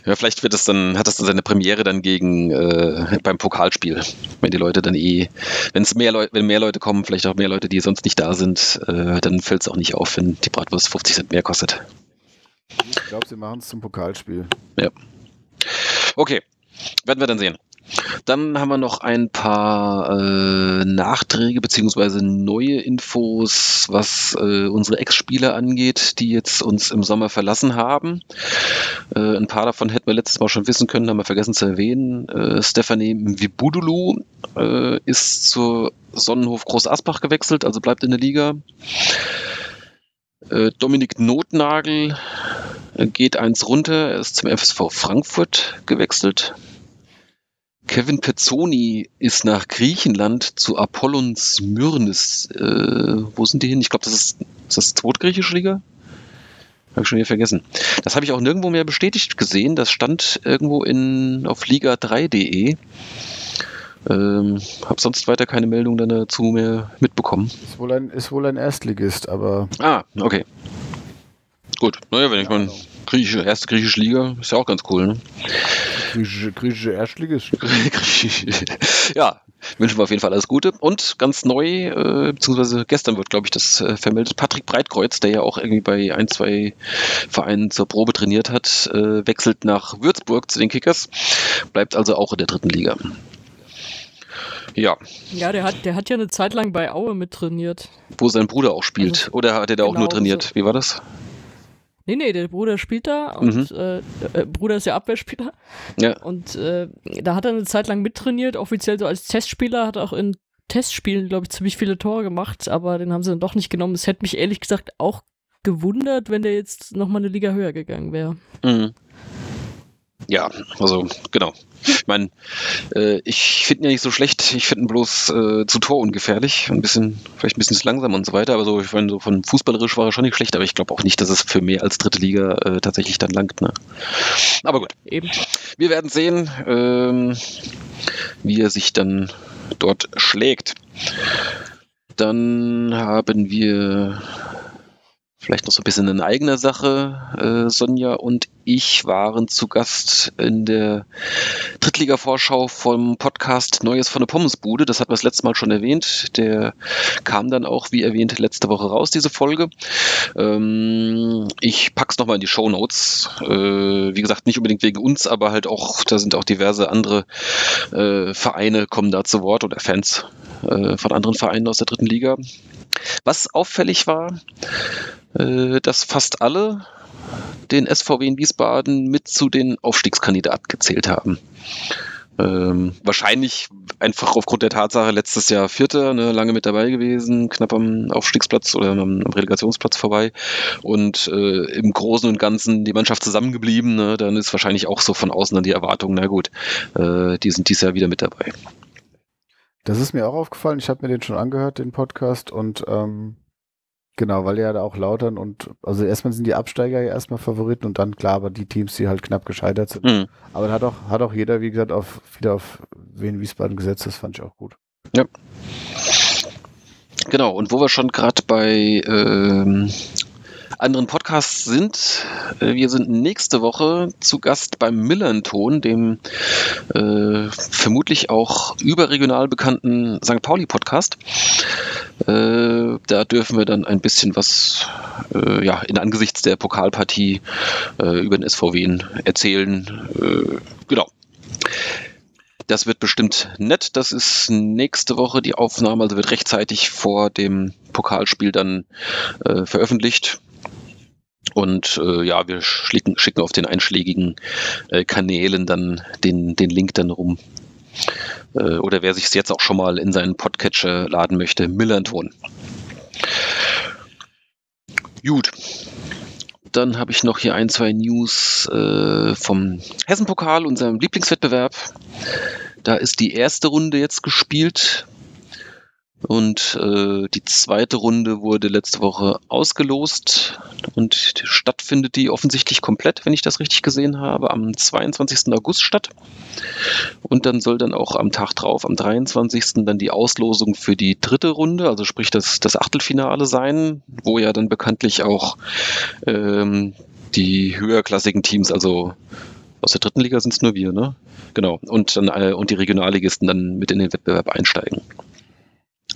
Ja, vielleicht wird es dann, hat es dann seine Premiere dann gegen äh, beim Pokalspiel. Wenn die Leute dann eh, wenn es mehr Leute, wenn mehr Leute kommen, vielleicht auch mehr Leute, die sonst nicht da sind, äh, dann fällt es auch nicht auf, wenn die Bratwurst 50 Cent mehr kostet. Ich glaube, sie machen es zum Pokalspiel. Ja. Okay, werden wir dann sehen. Dann haben wir noch ein paar äh, Nachträge beziehungsweise neue Infos, was äh, unsere Ex-Spieler angeht, die jetzt uns im Sommer verlassen haben. Äh, ein paar davon hätten wir letztes Mal schon wissen können, haben wir vergessen zu erwähnen. Äh, Stefanie Wibudulu äh, ist zur Sonnenhof Groß Asbach gewechselt, also bleibt in der Liga. Äh, Dominik Notnagel geht eins runter, er ist zum FSV Frankfurt gewechselt. Kevin Pezzoni ist nach Griechenland zu Apollon Smyrnis. Äh, wo sind die hin? Ich glaube, das ist, ist das zweitgriechische Liga? Habe ich schon wieder vergessen. Das habe ich auch nirgendwo mehr bestätigt gesehen. Das stand irgendwo in, auf liga3.de. Ähm, habe sonst weiter keine Meldung dazu mehr mitbekommen. Ist wohl ein, ist wohl ein Erstligist, aber. Ah, okay. Gut, naja, wenn ich mal griechische, erste griechische Liga, ist ja auch ganz cool, ne? Griechische, griechische Erstligist. ja, wünschen wir auf jeden Fall alles Gute. Und ganz neu, äh, beziehungsweise gestern wird, glaube ich, das äh, vermeldet, Patrick Breitkreuz, der ja auch irgendwie bei ein, zwei Vereinen zur Probe trainiert hat, äh, wechselt nach Würzburg zu den Kickers, bleibt also auch in der dritten Liga. Ja. Ja, der hat, der hat ja eine Zeit lang bei Aue mit trainiert. Wo sein Bruder auch spielt. Also, Oder hat er da genau auch nur trainiert? So. Wie war das? Nee, nee, der Bruder spielt da und mhm. äh, äh, Bruder ist ja Abwehrspieler. Ja. Und äh, da hat er eine Zeit lang mittrainiert, offiziell so als Testspieler, hat auch in Testspielen, glaube ich, ziemlich viele Tore gemacht, aber den haben sie dann doch nicht genommen. Es hätte mich ehrlich gesagt auch gewundert, wenn der jetzt nochmal eine Liga höher gegangen wäre. Mhm. Ja, also genau. Ich meine, äh, ich finde ihn ja nicht so schlecht. Ich finde ihn bloß äh, zu Tor ungefährlich. Ein bisschen, vielleicht ein bisschen zu langsam und so weiter. Aber so, ich meine, so von fußballerisch war er schon nicht schlecht. Aber ich glaube auch nicht, dass es für mehr als dritte Liga äh, tatsächlich dann langt. Ne? Aber gut. Eben. Wir werden sehen, ähm, wie er sich dann dort schlägt. Dann haben wir Vielleicht noch so ein bisschen in eigener Sache. Äh, Sonja und ich waren zu Gast in der Drittliga-Vorschau vom Podcast Neues von der Pommesbude. Das hat wir das letzte Mal schon erwähnt. Der kam dann auch, wie erwähnt, letzte Woche raus, diese Folge. Ähm, ich pack's nochmal in die Show Notes. Äh, wie gesagt, nicht unbedingt wegen uns, aber halt auch, da sind auch diverse andere äh, Vereine kommen da zu Wort oder Fans äh, von anderen Vereinen aus der dritten Liga. Was auffällig war, dass fast alle den SVW in Wiesbaden mit zu den Aufstiegskandidaten gezählt haben. Ähm, wahrscheinlich einfach aufgrund der Tatsache, letztes Jahr Vierter, ne, lange mit dabei gewesen, knapp am Aufstiegsplatz oder am, am Relegationsplatz vorbei und äh, im Großen und Ganzen die Mannschaft zusammengeblieben. Ne, dann ist wahrscheinlich auch so von außen dann die Erwartung, na gut, äh, die sind dieses Jahr wieder mit dabei. Das ist mir auch aufgefallen. Ich habe mir den schon angehört, den Podcast, und ähm, genau, weil ja da auch lautern und also erstmal sind die Absteiger ja erstmal Favoriten und dann klar, aber die Teams, die halt knapp gescheitert sind. Mhm. Aber da hat auch, hat auch jeder, wie gesagt, auf, wieder auf Wien Wiesbaden gesetzt, das fand ich auch gut. Ja. Genau, und wo wir schon gerade bei ähm, anderen Podcasts sind. Äh, wir sind nächste Woche zu Gast beim Millanton, dem äh, vermutlich auch überregional bekannten St. Pauli Podcast. Äh, da dürfen wir dann ein bisschen was äh, ja, in angesichts der Pokalpartie äh, über den SVW erzählen. Äh, genau. Das wird bestimmt nett. Das ist nächste Woche die Aufnahme, also wird rechtzeitig vor dem Pokalspiel dann äh, veröffentlicht. Und äh, ja, wir schicken, schicken auf den einschlägigen äh, Kanälen dann den, den Link dann rum. Äh, oder wer sich es jetzt auch schon mal in seinen Podcatcher laden möchte, Millanton. Gut. Dann habe ich noch hier ein, zwei News äh, vom Hessenpokal, unserem Lieblingswettbewerb. Da ist die erste Runde jetzt gespielt. Und äh, die zweite Runde wurde letzte Woche ausgelost und stattfindet die offensichtlich komplett, wenn ich das richtig gesehen habe, am 22. August statt. Und dann soll dann auch am Tag drauf, am 23. dann die Auslosung für die dritte Runde, also sprich das, das Achtelfinale sein, wo ja dann bekanntlich auch ähm, die höherklassigen Teams, also aus der dritten Liga sind es nur wir, ne? Genau. Und dann äh, und die Regionalligisten dann mit in den Wettbewerb einsteigen.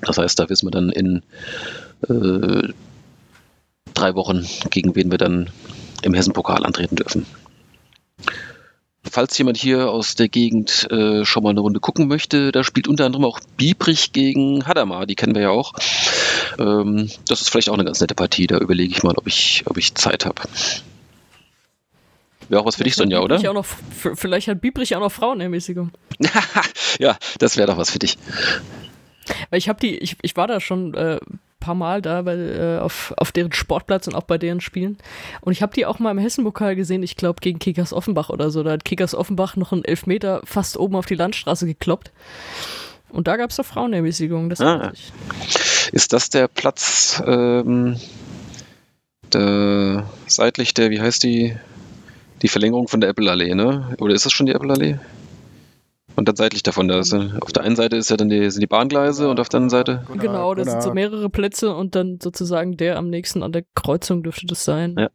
Das heißt, da wissen wir dann in äh, drei Wochen, gegen wen wir dann im Hessen-Pokal antreten dürfen. falls jemand hier aus der Gegend äh, schon mal eine Runde gucken möchte, da spielt unter anderem auch Biebrich gegen Hadamar, die kennen wir ja auch. Ähm, das ist vielleicht auch eine ganz nette Partie, da überlege ich mal, ob ich, ob ich Zeit habe. Wäre auch was für dich, Sonja, oder? Auch noch, vielleicht hat Biebrich auch noch Frauenermäßigung. ja, das wäre doch was für dich. Weil ich habe die, ich, ich war da schon äh, paar Mal da bei, äh, auf, auf deren Sportplatz und auch bei deren Spielen. Und ich habe die auch mal im Hessenpokal gesehen, ich glaube gegen Kickers Offenbach oder so. Da hat Kickers Offenbach noch einen Elfmeter fast oben auf die Landstraße gekloppt. Und da gab es doch Frauenermäßigung. Das ah, ist das der Platz ähm, der, seitlich der, wie heißt die, die Verlängerung von der Apple-Allee, ne? Oder ist das schon die Apple-Allee? Und dann seitlich davon, da ist, auf der einen Seite ist ja dann die, sind die Bahngleise und auf der anderen Seite. Genau, genau da sind so mehrere Plätze und dann sozusagen der am nächsten an der Kreuzung dürfte das sein. Ja.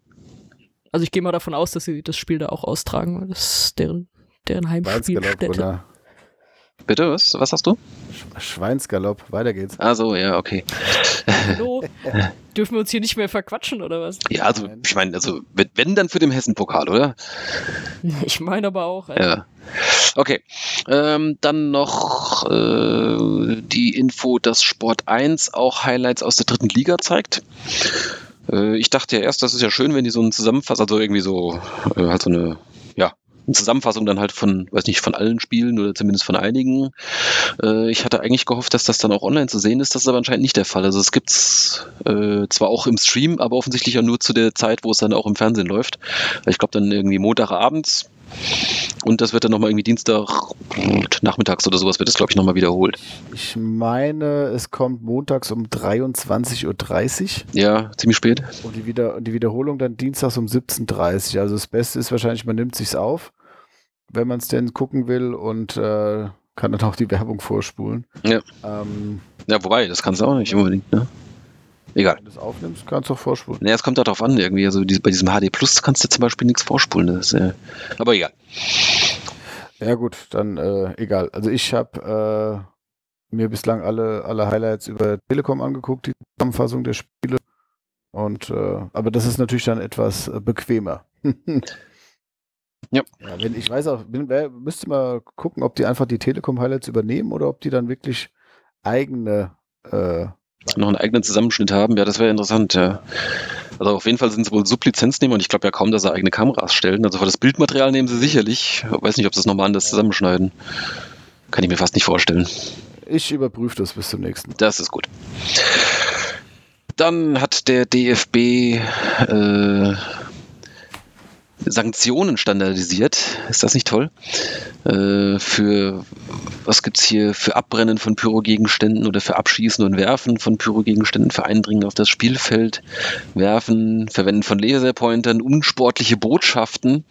Also ich gehe mal davon aus, dass sie das Spiel da auch austragen, weil das ist deren, deren Heimspielstätte. Bitte, was, was hast du? Schweinsgalopp, weiter geht's. Ah so, ja, okay. Hallo? Dürfen wir uns hier nicht mehr verquatschen, oder was? Ja, also, ich meine, also, wenn, dann für den Hessen-Pokal, oder? Ich meine aber auch. Ja. ja. Okay. Ähm, dann noch äh, die Info, dass Sport 1 auch Highlights aus der dritten Liga zeigt. Äh, ich dachte ja erst, das ist ja schön, wenn die so einen Zusammenfass, also irgendwie so, äh, halt so eine, ja, eine Zusammenfassung dann halt von, weiß nicht, von allen Spielen oder zumindest von einigen. Äh, ich hatte eigentlich gehofft, dass das dann auch online zu sehen ist. Das ist aber anscheinend nicht der Fall. Also es gibt's äh, zwar auch im Stream, aber offensichtlich ja nur zu der Zeit, wo es dann auch im Fernsehen läuft. Ich glaube dann irgendwie Montagabends. Und das wird dann nochmal irgendwie Dienstag nachmittags oder sowas wird das, glaube ich, nochmal wiederholt. Ich meine, es kommt montags um 23.30 Uhr. Ja, ziemlich spät. Und die, Wieder die Wiederholung dann dienstags um 17.30 Uhr. Also das Beste ist wahrscheinlich, man nimmt sich's auf wenn man es denn gucken will und äh, kann dann auch die Werbung vorspulen. Ja. Ähm, ja, wobei, das kannst du auch nicht unbedingt, ne? Egal. Wenn du es aufnimmst, kannst du auch vorspulen. Naja, es kommt darauf an, irgendwie. Also bei diesem HD Plus kannst du zum Beispiel nichts vorspulen. Das, äh, aber egal. Ja, gut, dann äh, egal. Also ich habe äh, mir bislang alle, alle Highlights über Telekom angeguckt, die Zusammenfassung der Spiele. Und äh, aber das ist natürlich dann etwas äh, bequemer. Ja. ja wenn, ich weiß auch, bin, müsste mal gucken, ob die einfach die Telekom-Highlights übernehmen oder ob die dann wirklich eigene äh, noch einen eigenen Zusammenschnitt haben, ja, das wäre interessant, ja. Also auf jeden Fall sind sie wohl Sublizenznehmer und ich glaube ja kaum, dass sie eigene Kameras stellen. Also für das Bildmaterial nehmen sie sicherlich. Ich weiß nicht, ob sie es nochmal anders zusammenschneiden. Kann ich mir fast nicht vorstellen. Ich überprüfe das bis zum nächsten. Das ist gut. Dann hat der DFB äh, Sanktionen standardisiert. Ist das nicht toll? Äh, für was gibt es hier für Abbrennen von Pyrogegenständen oder für Abschießen und Werfen von Pyrogegenständen, für Eindringen auf das Spielfeld, Werfen, Verwenden von Laserpointern, unsportliche Botschaften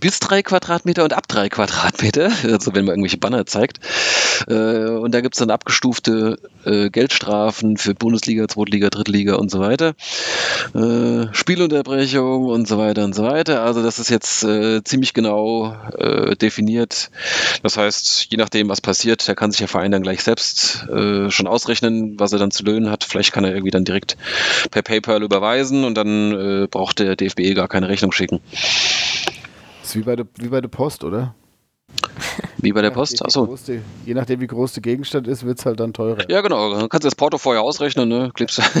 bis drei Quadratmeter und ab drei Quadratmeter, also wenn man irgendwelche Banner zeigt. Äh, und da gibt es dann abgestufte äh, Geldstrafen für Bundesliga, Zweitliga, Drittliga und so weiter. Äh, Spielunterbrechung und so weiter und so weiter. Also das ist jetzt äh, ziemlich genau äh, definiert. Das heißt, je nachdem, was passiert, da kann sich der Verein dann gleich selbst äh, schon ausrechnen, was er dann zu löhnen hat. Vielleicht kann er irgendwie dann direkt per PayPal überweisen und dann äh, braucht der DFB gar keine Rechnung schicken. Das ist wie bei der, wie bei der Post, oder? Wie bei der Post? Achso. je nachdem, wie groß der Gegenstand ist, wird es halt dann teurer. Ja, genau. Dann kannst du das Porto vorher ausrechnen, ne? Klebst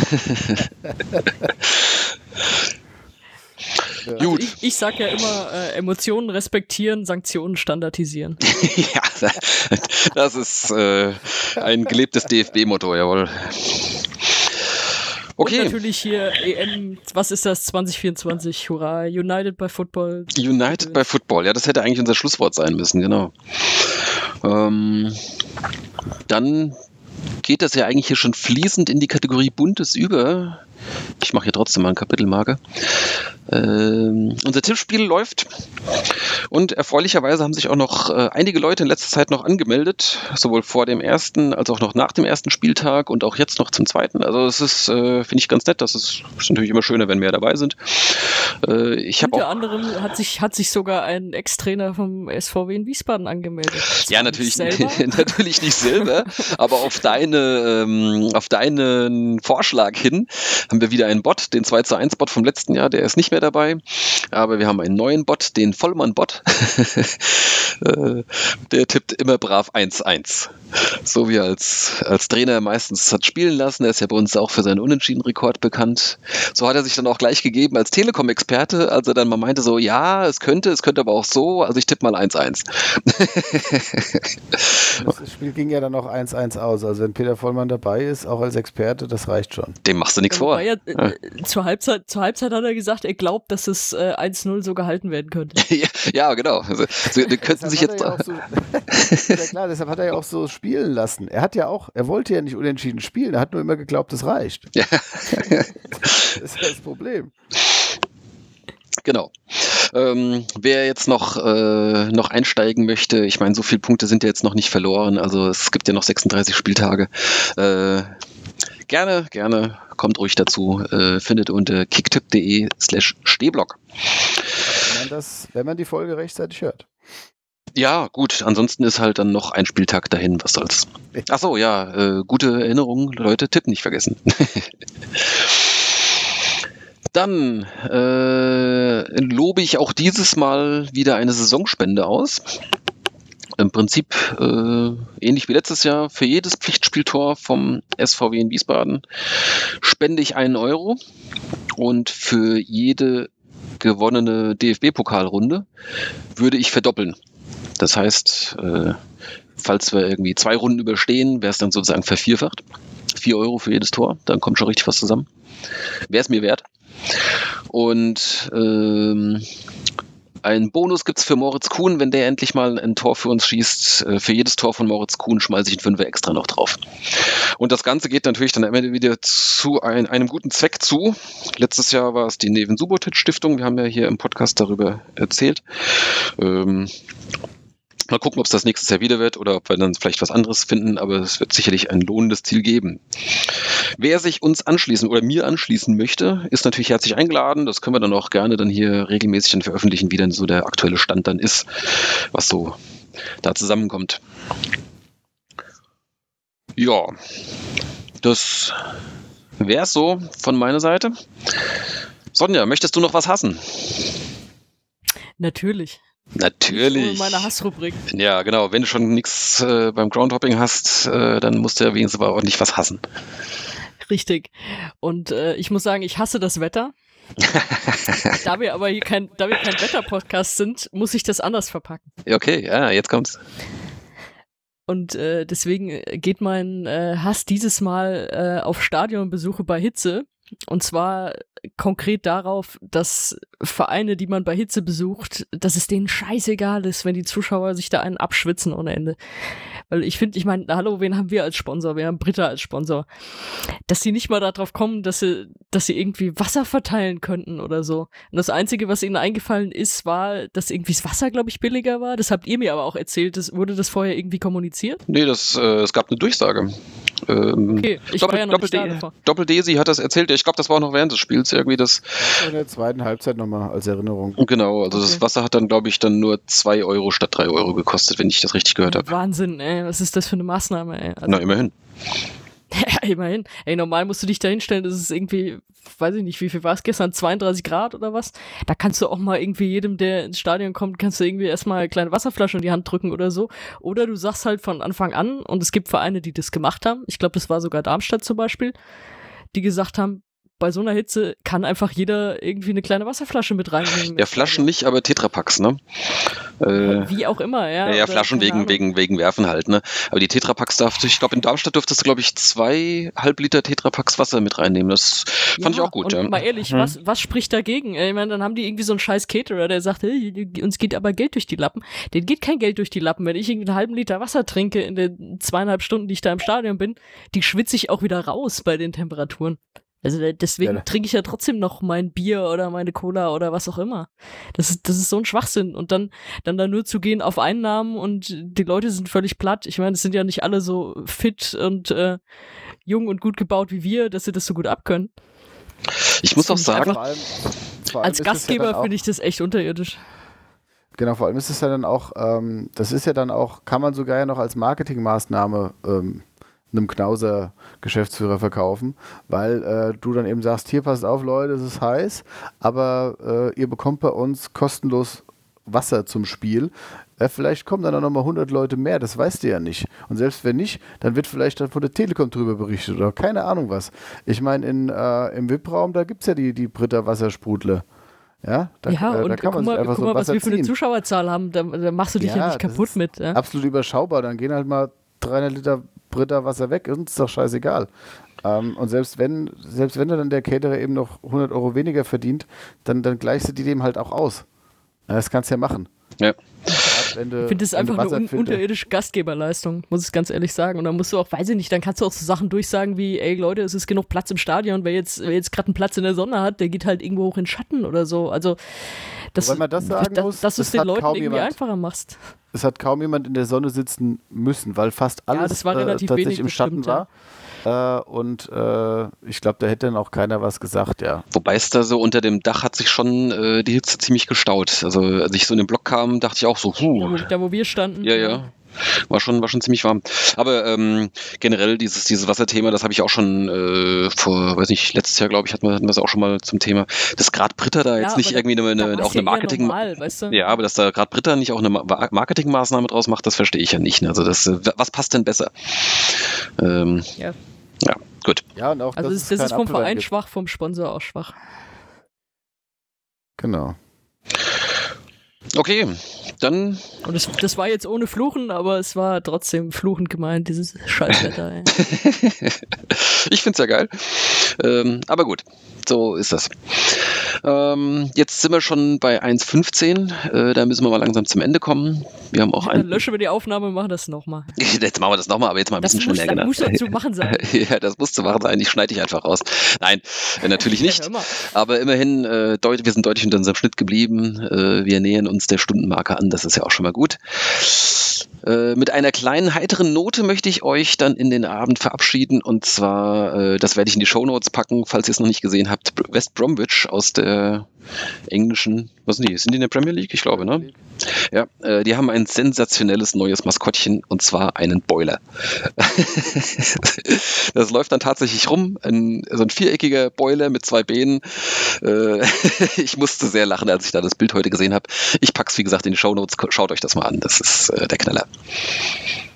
Ja. Also ich, ich sag ja immer, äh, Emotionen respektieren, Sanktionen standardisieren. ja, das ist äh, ein gelebtes DFB-Motto, jawohl. Okay. Und natürlich hier EM, was ist das, 2024, hurra, United by Football. United by Football, ja, das hätte eigentlich unser Schlusswort sein müssen, genau. Ähm, dann geht das ja eigentlich hier schon fließend in die Kategorie Buntes über. Ich mache hier trotzdem mal ein Kapitelmarke. Ähm, unser Tippspiel läuft und erfreulicherweise haben sich auch noch äh, einige Leute in letzter Zeit noch angemeldet, sowohl vor dem ersten als auch noch nach dem ersten Spieltag und auch jetzt noch zum zweiten. Also es ist, äh, finde ich ganz nett. Das ist, ist, natürlich immer schöner, wenn mehr dabei sind. Äh, ich Unter auch, anderem hat sich, hat sich sogar ein Ex-Trainer vom SVW in Wiesbaden angemeldet. Ja, natürlich, natürlich nicht selber, aber auf deine, ähm, auf deinen Vorschlag hin haben wir wieder einen Bot, den 2 zu 1 Bot vom letzten Jahr, der ist nicht mehr dabei. Aber wir haben einen neuen Bot, den Vollmann-Bot. Äh, der tippt immer brav 1-1. So wie als, als Trainer meistens hat spielen lassen. Er ist ja bei uns auch für seinen Unentschieden-Rekord bekannt. So hat er sich dann auch gleich gegeben als Telekom-Experte, als er dann mal meinte so, ja, es könnte, es könnte aber auch so, also ich tippe mal 1-1. das Spiel ging ja dann noch 1-1 aus. Also wenn Peter Vollmann dabei ist, auch als Experte, das reicht schon. Dem machst du nichts vor. Ja, äh, zur, Halbzeit, zur Halbzeit hat er gesagt, er glaubt, dass es äh, 1-0 so gehalten werden könnte. ja, ja, genau. Also, sie, die könnten sich jetzt. Ja so, ja klar, deshalb hat er ja auch so spielen lassen. Er hat ja auch, er wollte ja nicht unentschieden spielen, er hat nur immer geglaubt, es reicht. Ja. das ist ja das Problem. Genau. Ähm, wer jetzt noch, äh, noch einsteigen möchte, ich meine, so viele Punkte sind ja jetzt noch nicht verloren, also es gibt ja noch 36 Spieltage. Äh, gerne, gerne, kommt ruhig dazu. Äh, findet unter kicktipp.de slash Stehblock. Wenn man, das, wenn man die Folge rechtzeitig hört. Ja, gut. Ansonsten ist halt dann noch ein Spieltag dahin. Was soll's? Achso, ja. Äh, gute Erinnerung, Leute. Tipp nicht vergessen. dann äh, lobe ich auch dieses Mal wieder eine Saisonspende aus. Im Prinzip äh, ähnlich wie letztes Jahr. Für jedes Pflichtspieltor vom SVW in Wiesbaden spende ich einen Euro. Und für jede gewonnene DFB-Pokalrunde würde ich verdoppeln. Das heißt, äh, falls wir irgendwie zwei Runden überstehen, wäre es dann sozusagen vervierfacht. Vier Euro für jedes Tor, dann kommt schon richtig was zusammen. Wäre es mir wert. Und ähm, ein Bonus gibt es für Moritz Kuhn, wenn der endlich mal ein Tor für uns schießt. Äh, für jedes Tor von Moritz Kuhn schmeiße ich einen Fünfer extra noch drauf. Und das Ganze geht natürlich dann am Ende wieder zu ein, einem guten Zweck zu. Letztes Jahr war es die Neven Subotic Stiftung. Wir haben ja hier im Podcast darüber erzählt. Ähm, Mal gucken, ob es das nächstes Jahr wieder wird oder ob wir dann vielleicht was anderes finden, aber es wird sicherlich ein lohnendes Ziel geben. Wer sich uns anschließen oder mir anschließen möchte, ist natürlich herzlich eingeladen. Das können wir dann auch gerne dann hier regelmäßig dann veröffentlichen, wie dann so der aktuelle Stand dann ist, was so da zusammenkommt. Ja, das wäre es so von meiner Seite. Sonja, möchtest du noch was hassen? Natürlich. Natürlich. Meine Hassrubrik. Ja, genau. Wenn du schon nichts äh, beim Groundhopping hast, äh, dann musst du ja wenigstens aber ordentlich was hassen. Richtig. Und äh, ich muss sagen, ich hasse das Wetter. da wir aber hier kein, da wir kein Wetter-Podcast sind, muss ich das anders verpacken. Okay, ja, jetzt kommt's. Und äh, deswegen äh, geht mein äh, Hass dieses Mal auf Stadionbesuche bei Hitze. Und zwar konkret darauf, dass Vereine, die man bei Hitze besucht, dass es denen scheißegal ist, wenn die Zuschauer sich da einen abschwitzen ohne Ende. Weil ich finde, ich meine, hallo, wen haben wir als Sponsor? Wir haben Britta als Sponsor. Dass sie nicht mal darauf kommen, dass sie, dass sie irgendwie Wasser verteilen könnten oder so. Und das Einzige, was ihnen eingefallen ist, war, dass irgendwie das Wasser, glaube ich, billiger war. Das habt ihr mir aber auch erzählt. Das, wurde das vorher irgendwie kommuniziert? Nee, das, äh, es gab eine Durchsage. Ähm, okay, ich Doppel, war ja noch Doppel, D, Doppel D, sie hat das erzählt. Ich glaube, das war auch noch während des Spiels irgendwie das. das in der zweiten Halbzeit nochmal als Erinnerung. Genau, also okay. das Wasser hat dann, glaube ich, dann nur 2 Euro statt 3 Euro gekostet, wenn ich das richtig gehört habe. Wahnsinn, ey. Was ist das für eine Maßnahme, ey? Also, Na, immerhin. Ja, immerhin. Ey, normal musst du dich da hinstellen, das ist irgendwie, weiß ich nicht, wie viel war es gestern, 32 Grad oder was? Da kannst du auch mal irgendwie jedem, der ins Stadion kommt, kannst du irgendwie erstmal eine kleine Wasserflasche in die Hand drücken oder so. Oder du sagst halt von Anfang an, und es gibt Vereine, die das gemacht haben, ich glaube, das war sogar Darmstadt zum Beispiel, die gesagt haben, bei so einer Hitze kann einfach jeder irgendwie eine kleine Wasserflasche mit reinnehmen. Ja, Flaschen nicht, aber Tetrapacks, ne? Äh, Wie auch immer, ja. Ja, ja Flaschen wegen, wegen, wegen Werfen halt, ne? Aber die Tetrapacks darf, ich glaube, in Darmstadt durftest du, glaube ich, zwei halb Liter Tetrapacks Wasser mit reinnehmen. Das fand ja, ich auch gut, und ja. Mal ehrlich, hm. was, was spricht dagegen? Ich meine, dann haben die irgendwie so einen scheiß Caterer, der sagt, hey, uns geht aber Geld durch die Lappen. Den geht kein Geld durch die Lappen. Wenn ich irgendwie einen halben Liter Wasser trinke in den zweieinhalb Stunden, die ich da im Stadion bin, die schwitze ich auch wieder raus bei den Temperaturen. Also deswegen ja. trinke ich ja trotzdem noch mein Bier oder meine Cola oder was auch immer. Das ist, das ist so ein Schwachsinn. Und dann, dann da nur zu gehen auf Einnahmen und die Leute sind völlig platt. Ich meine, es sind ja nicht alle so fit und äh, jung und gut gebaut wie wir, dass sie das so gut abkönnen. Ich muss auch sagen, allem, als Gastgeber ja finde ich das echt unterirdisch. Genau, vor allem ist es ja dann auch, ähm, das ist ja dann auch, kann man sogar ja noch als Marketingmaßnahme ähm, einem Knauser Geschäftsführer verkaufen, weil äh, du dann eben sagst, hier passt auf Leute, es ist heiß, aber äh, ihr bekommt bei uns kostenlos Wasser zum Spiel. Äh, vielleicht kommen dann auch nochmal 100 Leute mehr, das weißt du ja nicht. Und selbst wenn nicht, dann wird vielleicht dann von der Telekom drüber berichtet oder keine Ahnung was. Ich meine, äh, im VIP-Raum, da gibt es ja die, die Britta Wassersprudler. Ja, da, ja äh, und da kann man guck mal, guck so mal was wir für eine Zuschauerzahl haben, da, da machst du dich ja, ja nicht kaputt mit. Ja? Absolut überschaubar, dann gehen halt mal 300 Liter Britta Wasser weg, ist doch scheißegal. Ähm, und selbst wenn, selbst wenn dann der Caterer eben noch 100 Euro weniger verdient, dann, dann gleichst du die dem halt auch aus. Das kannst du ja machen. Ja. Du, ich finde es einfach eine un unterirdische Gastgeberleistung, muss ich ganz ehrlich sagen. Und dann musst du auch, weiß ich nicht, dann kannst du auch so Sachen durchsagen wie, ey Leute, es ist genug Platz im Stadion, wer jetzt, wer jetzt gerade einen Platz in der Sonne hat, der geht halt irgendwo hoch in Schatten oder so. Also, das, Weil man das sagen muss, dass du es den Leuten irgendwie jemand, einfacher machst. Es hat kaum jemand in der Sonne sitzen müssen, weil fast alles ja, äh, tatsächlich im Schatten war. Ja. Äh, und äh, ich glaube, da hätte dann auch keiner was gesagt, ja. Wobei es da so unter dem Dach hat sich schon äh, die Hitze ziemlich gestaut. Also als ich so in den Block kam, dachte ich auch so, puh. Da, wo, da, wo wir standen. Ja, ja. War schon, war schon ziemlich warm. Aber ähm, generell dieses, dieses Wasserthema, das habe ich auch schon äh, vor, weiß nicht, letztes Jahr, glaube ich, hatten wir, hatten wir es auch schon mal zum Thema. Dass gerade Britta da jetzt ja, nicht irgendwie eine, eine auch eine Marketing. Normal, weißt du? Ja, aber dass da gerade Britta nicht auch eine Marketingmaßnahme draus macht, das verstehe ich ja nicht. Also das, äh, was passt denn besser? Ähm, ja. Ja, gut. Ja, und auch, also das, das ist vom Verein gibt. schwach, vom Sponsor auch schwach. Genau. Okay, dann. Und das, das war jetzt ohne Fluchen, aber es war trotzdem fluchend gemeint, dieses Scheißwetter. ich find's ja geil. Ähm, aber gut, so ist das. Ähm, jetzt sind wir schon bei 1,15. Äh, da müssen wir mal langsam zum Ende kommen. Wir haben auch ja. Dann löschen wir die Aufnahme und machen das nochmal. jetzt machen wir das nochmal, aber jetzt mal ein das bisschen muss, schneller. Das muss dazu machen sein. ja, das muss zu machen sein. Ich schneide dich einfach raus. Nein, äh, natürlich nicht. Aber immerhin, äh, wir sind deutlich unter unserem Schnitt geblieben. Äh, wir nähern uns der Stundenmarke an. Das ist ja auch schon mal gut. Äh, mit einer kleinen heiteren Note möchte ich euch dann in den Abend verabschieden und zwar, äh, das werde ich in die Show Notes packen, falls ihr es noch nicht gesehen habt, West Bromwich aus der englischen, was sind die? Sind die in der Premier League? Ich glaube, ne? Ja, äh, die haben ein sensationelles neues Maskottchen und zwar einen Boiler. das läuft dann tatsächlich rum, ein, so ein viereckiger Boiler mit zwei Beinen. Äh, ich musste sehr lachen, als ich da das Bild heute gesehen habe. Ich pack's wie gesagt in die Show Notes. Schaut euch das mal an. Das ist äh, der Knaller.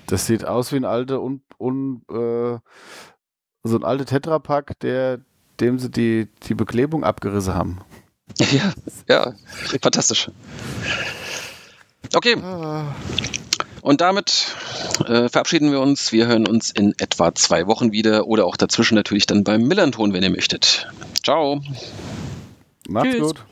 Das sieht aus wie ein alter un, un äh, so ein alter Tetrapack, der dem sie die, die Beklebung abgerissen haben. Ja, ja, fantastisch. Okay. Und damit äh, verabschieden wir uns. Wir hören uns in etwa zwei Wochen wieder oder auch dazwischen natürlich dann beim Millanton, wenn ihr möchtet. Ciao. Macht's Tschüss. gut.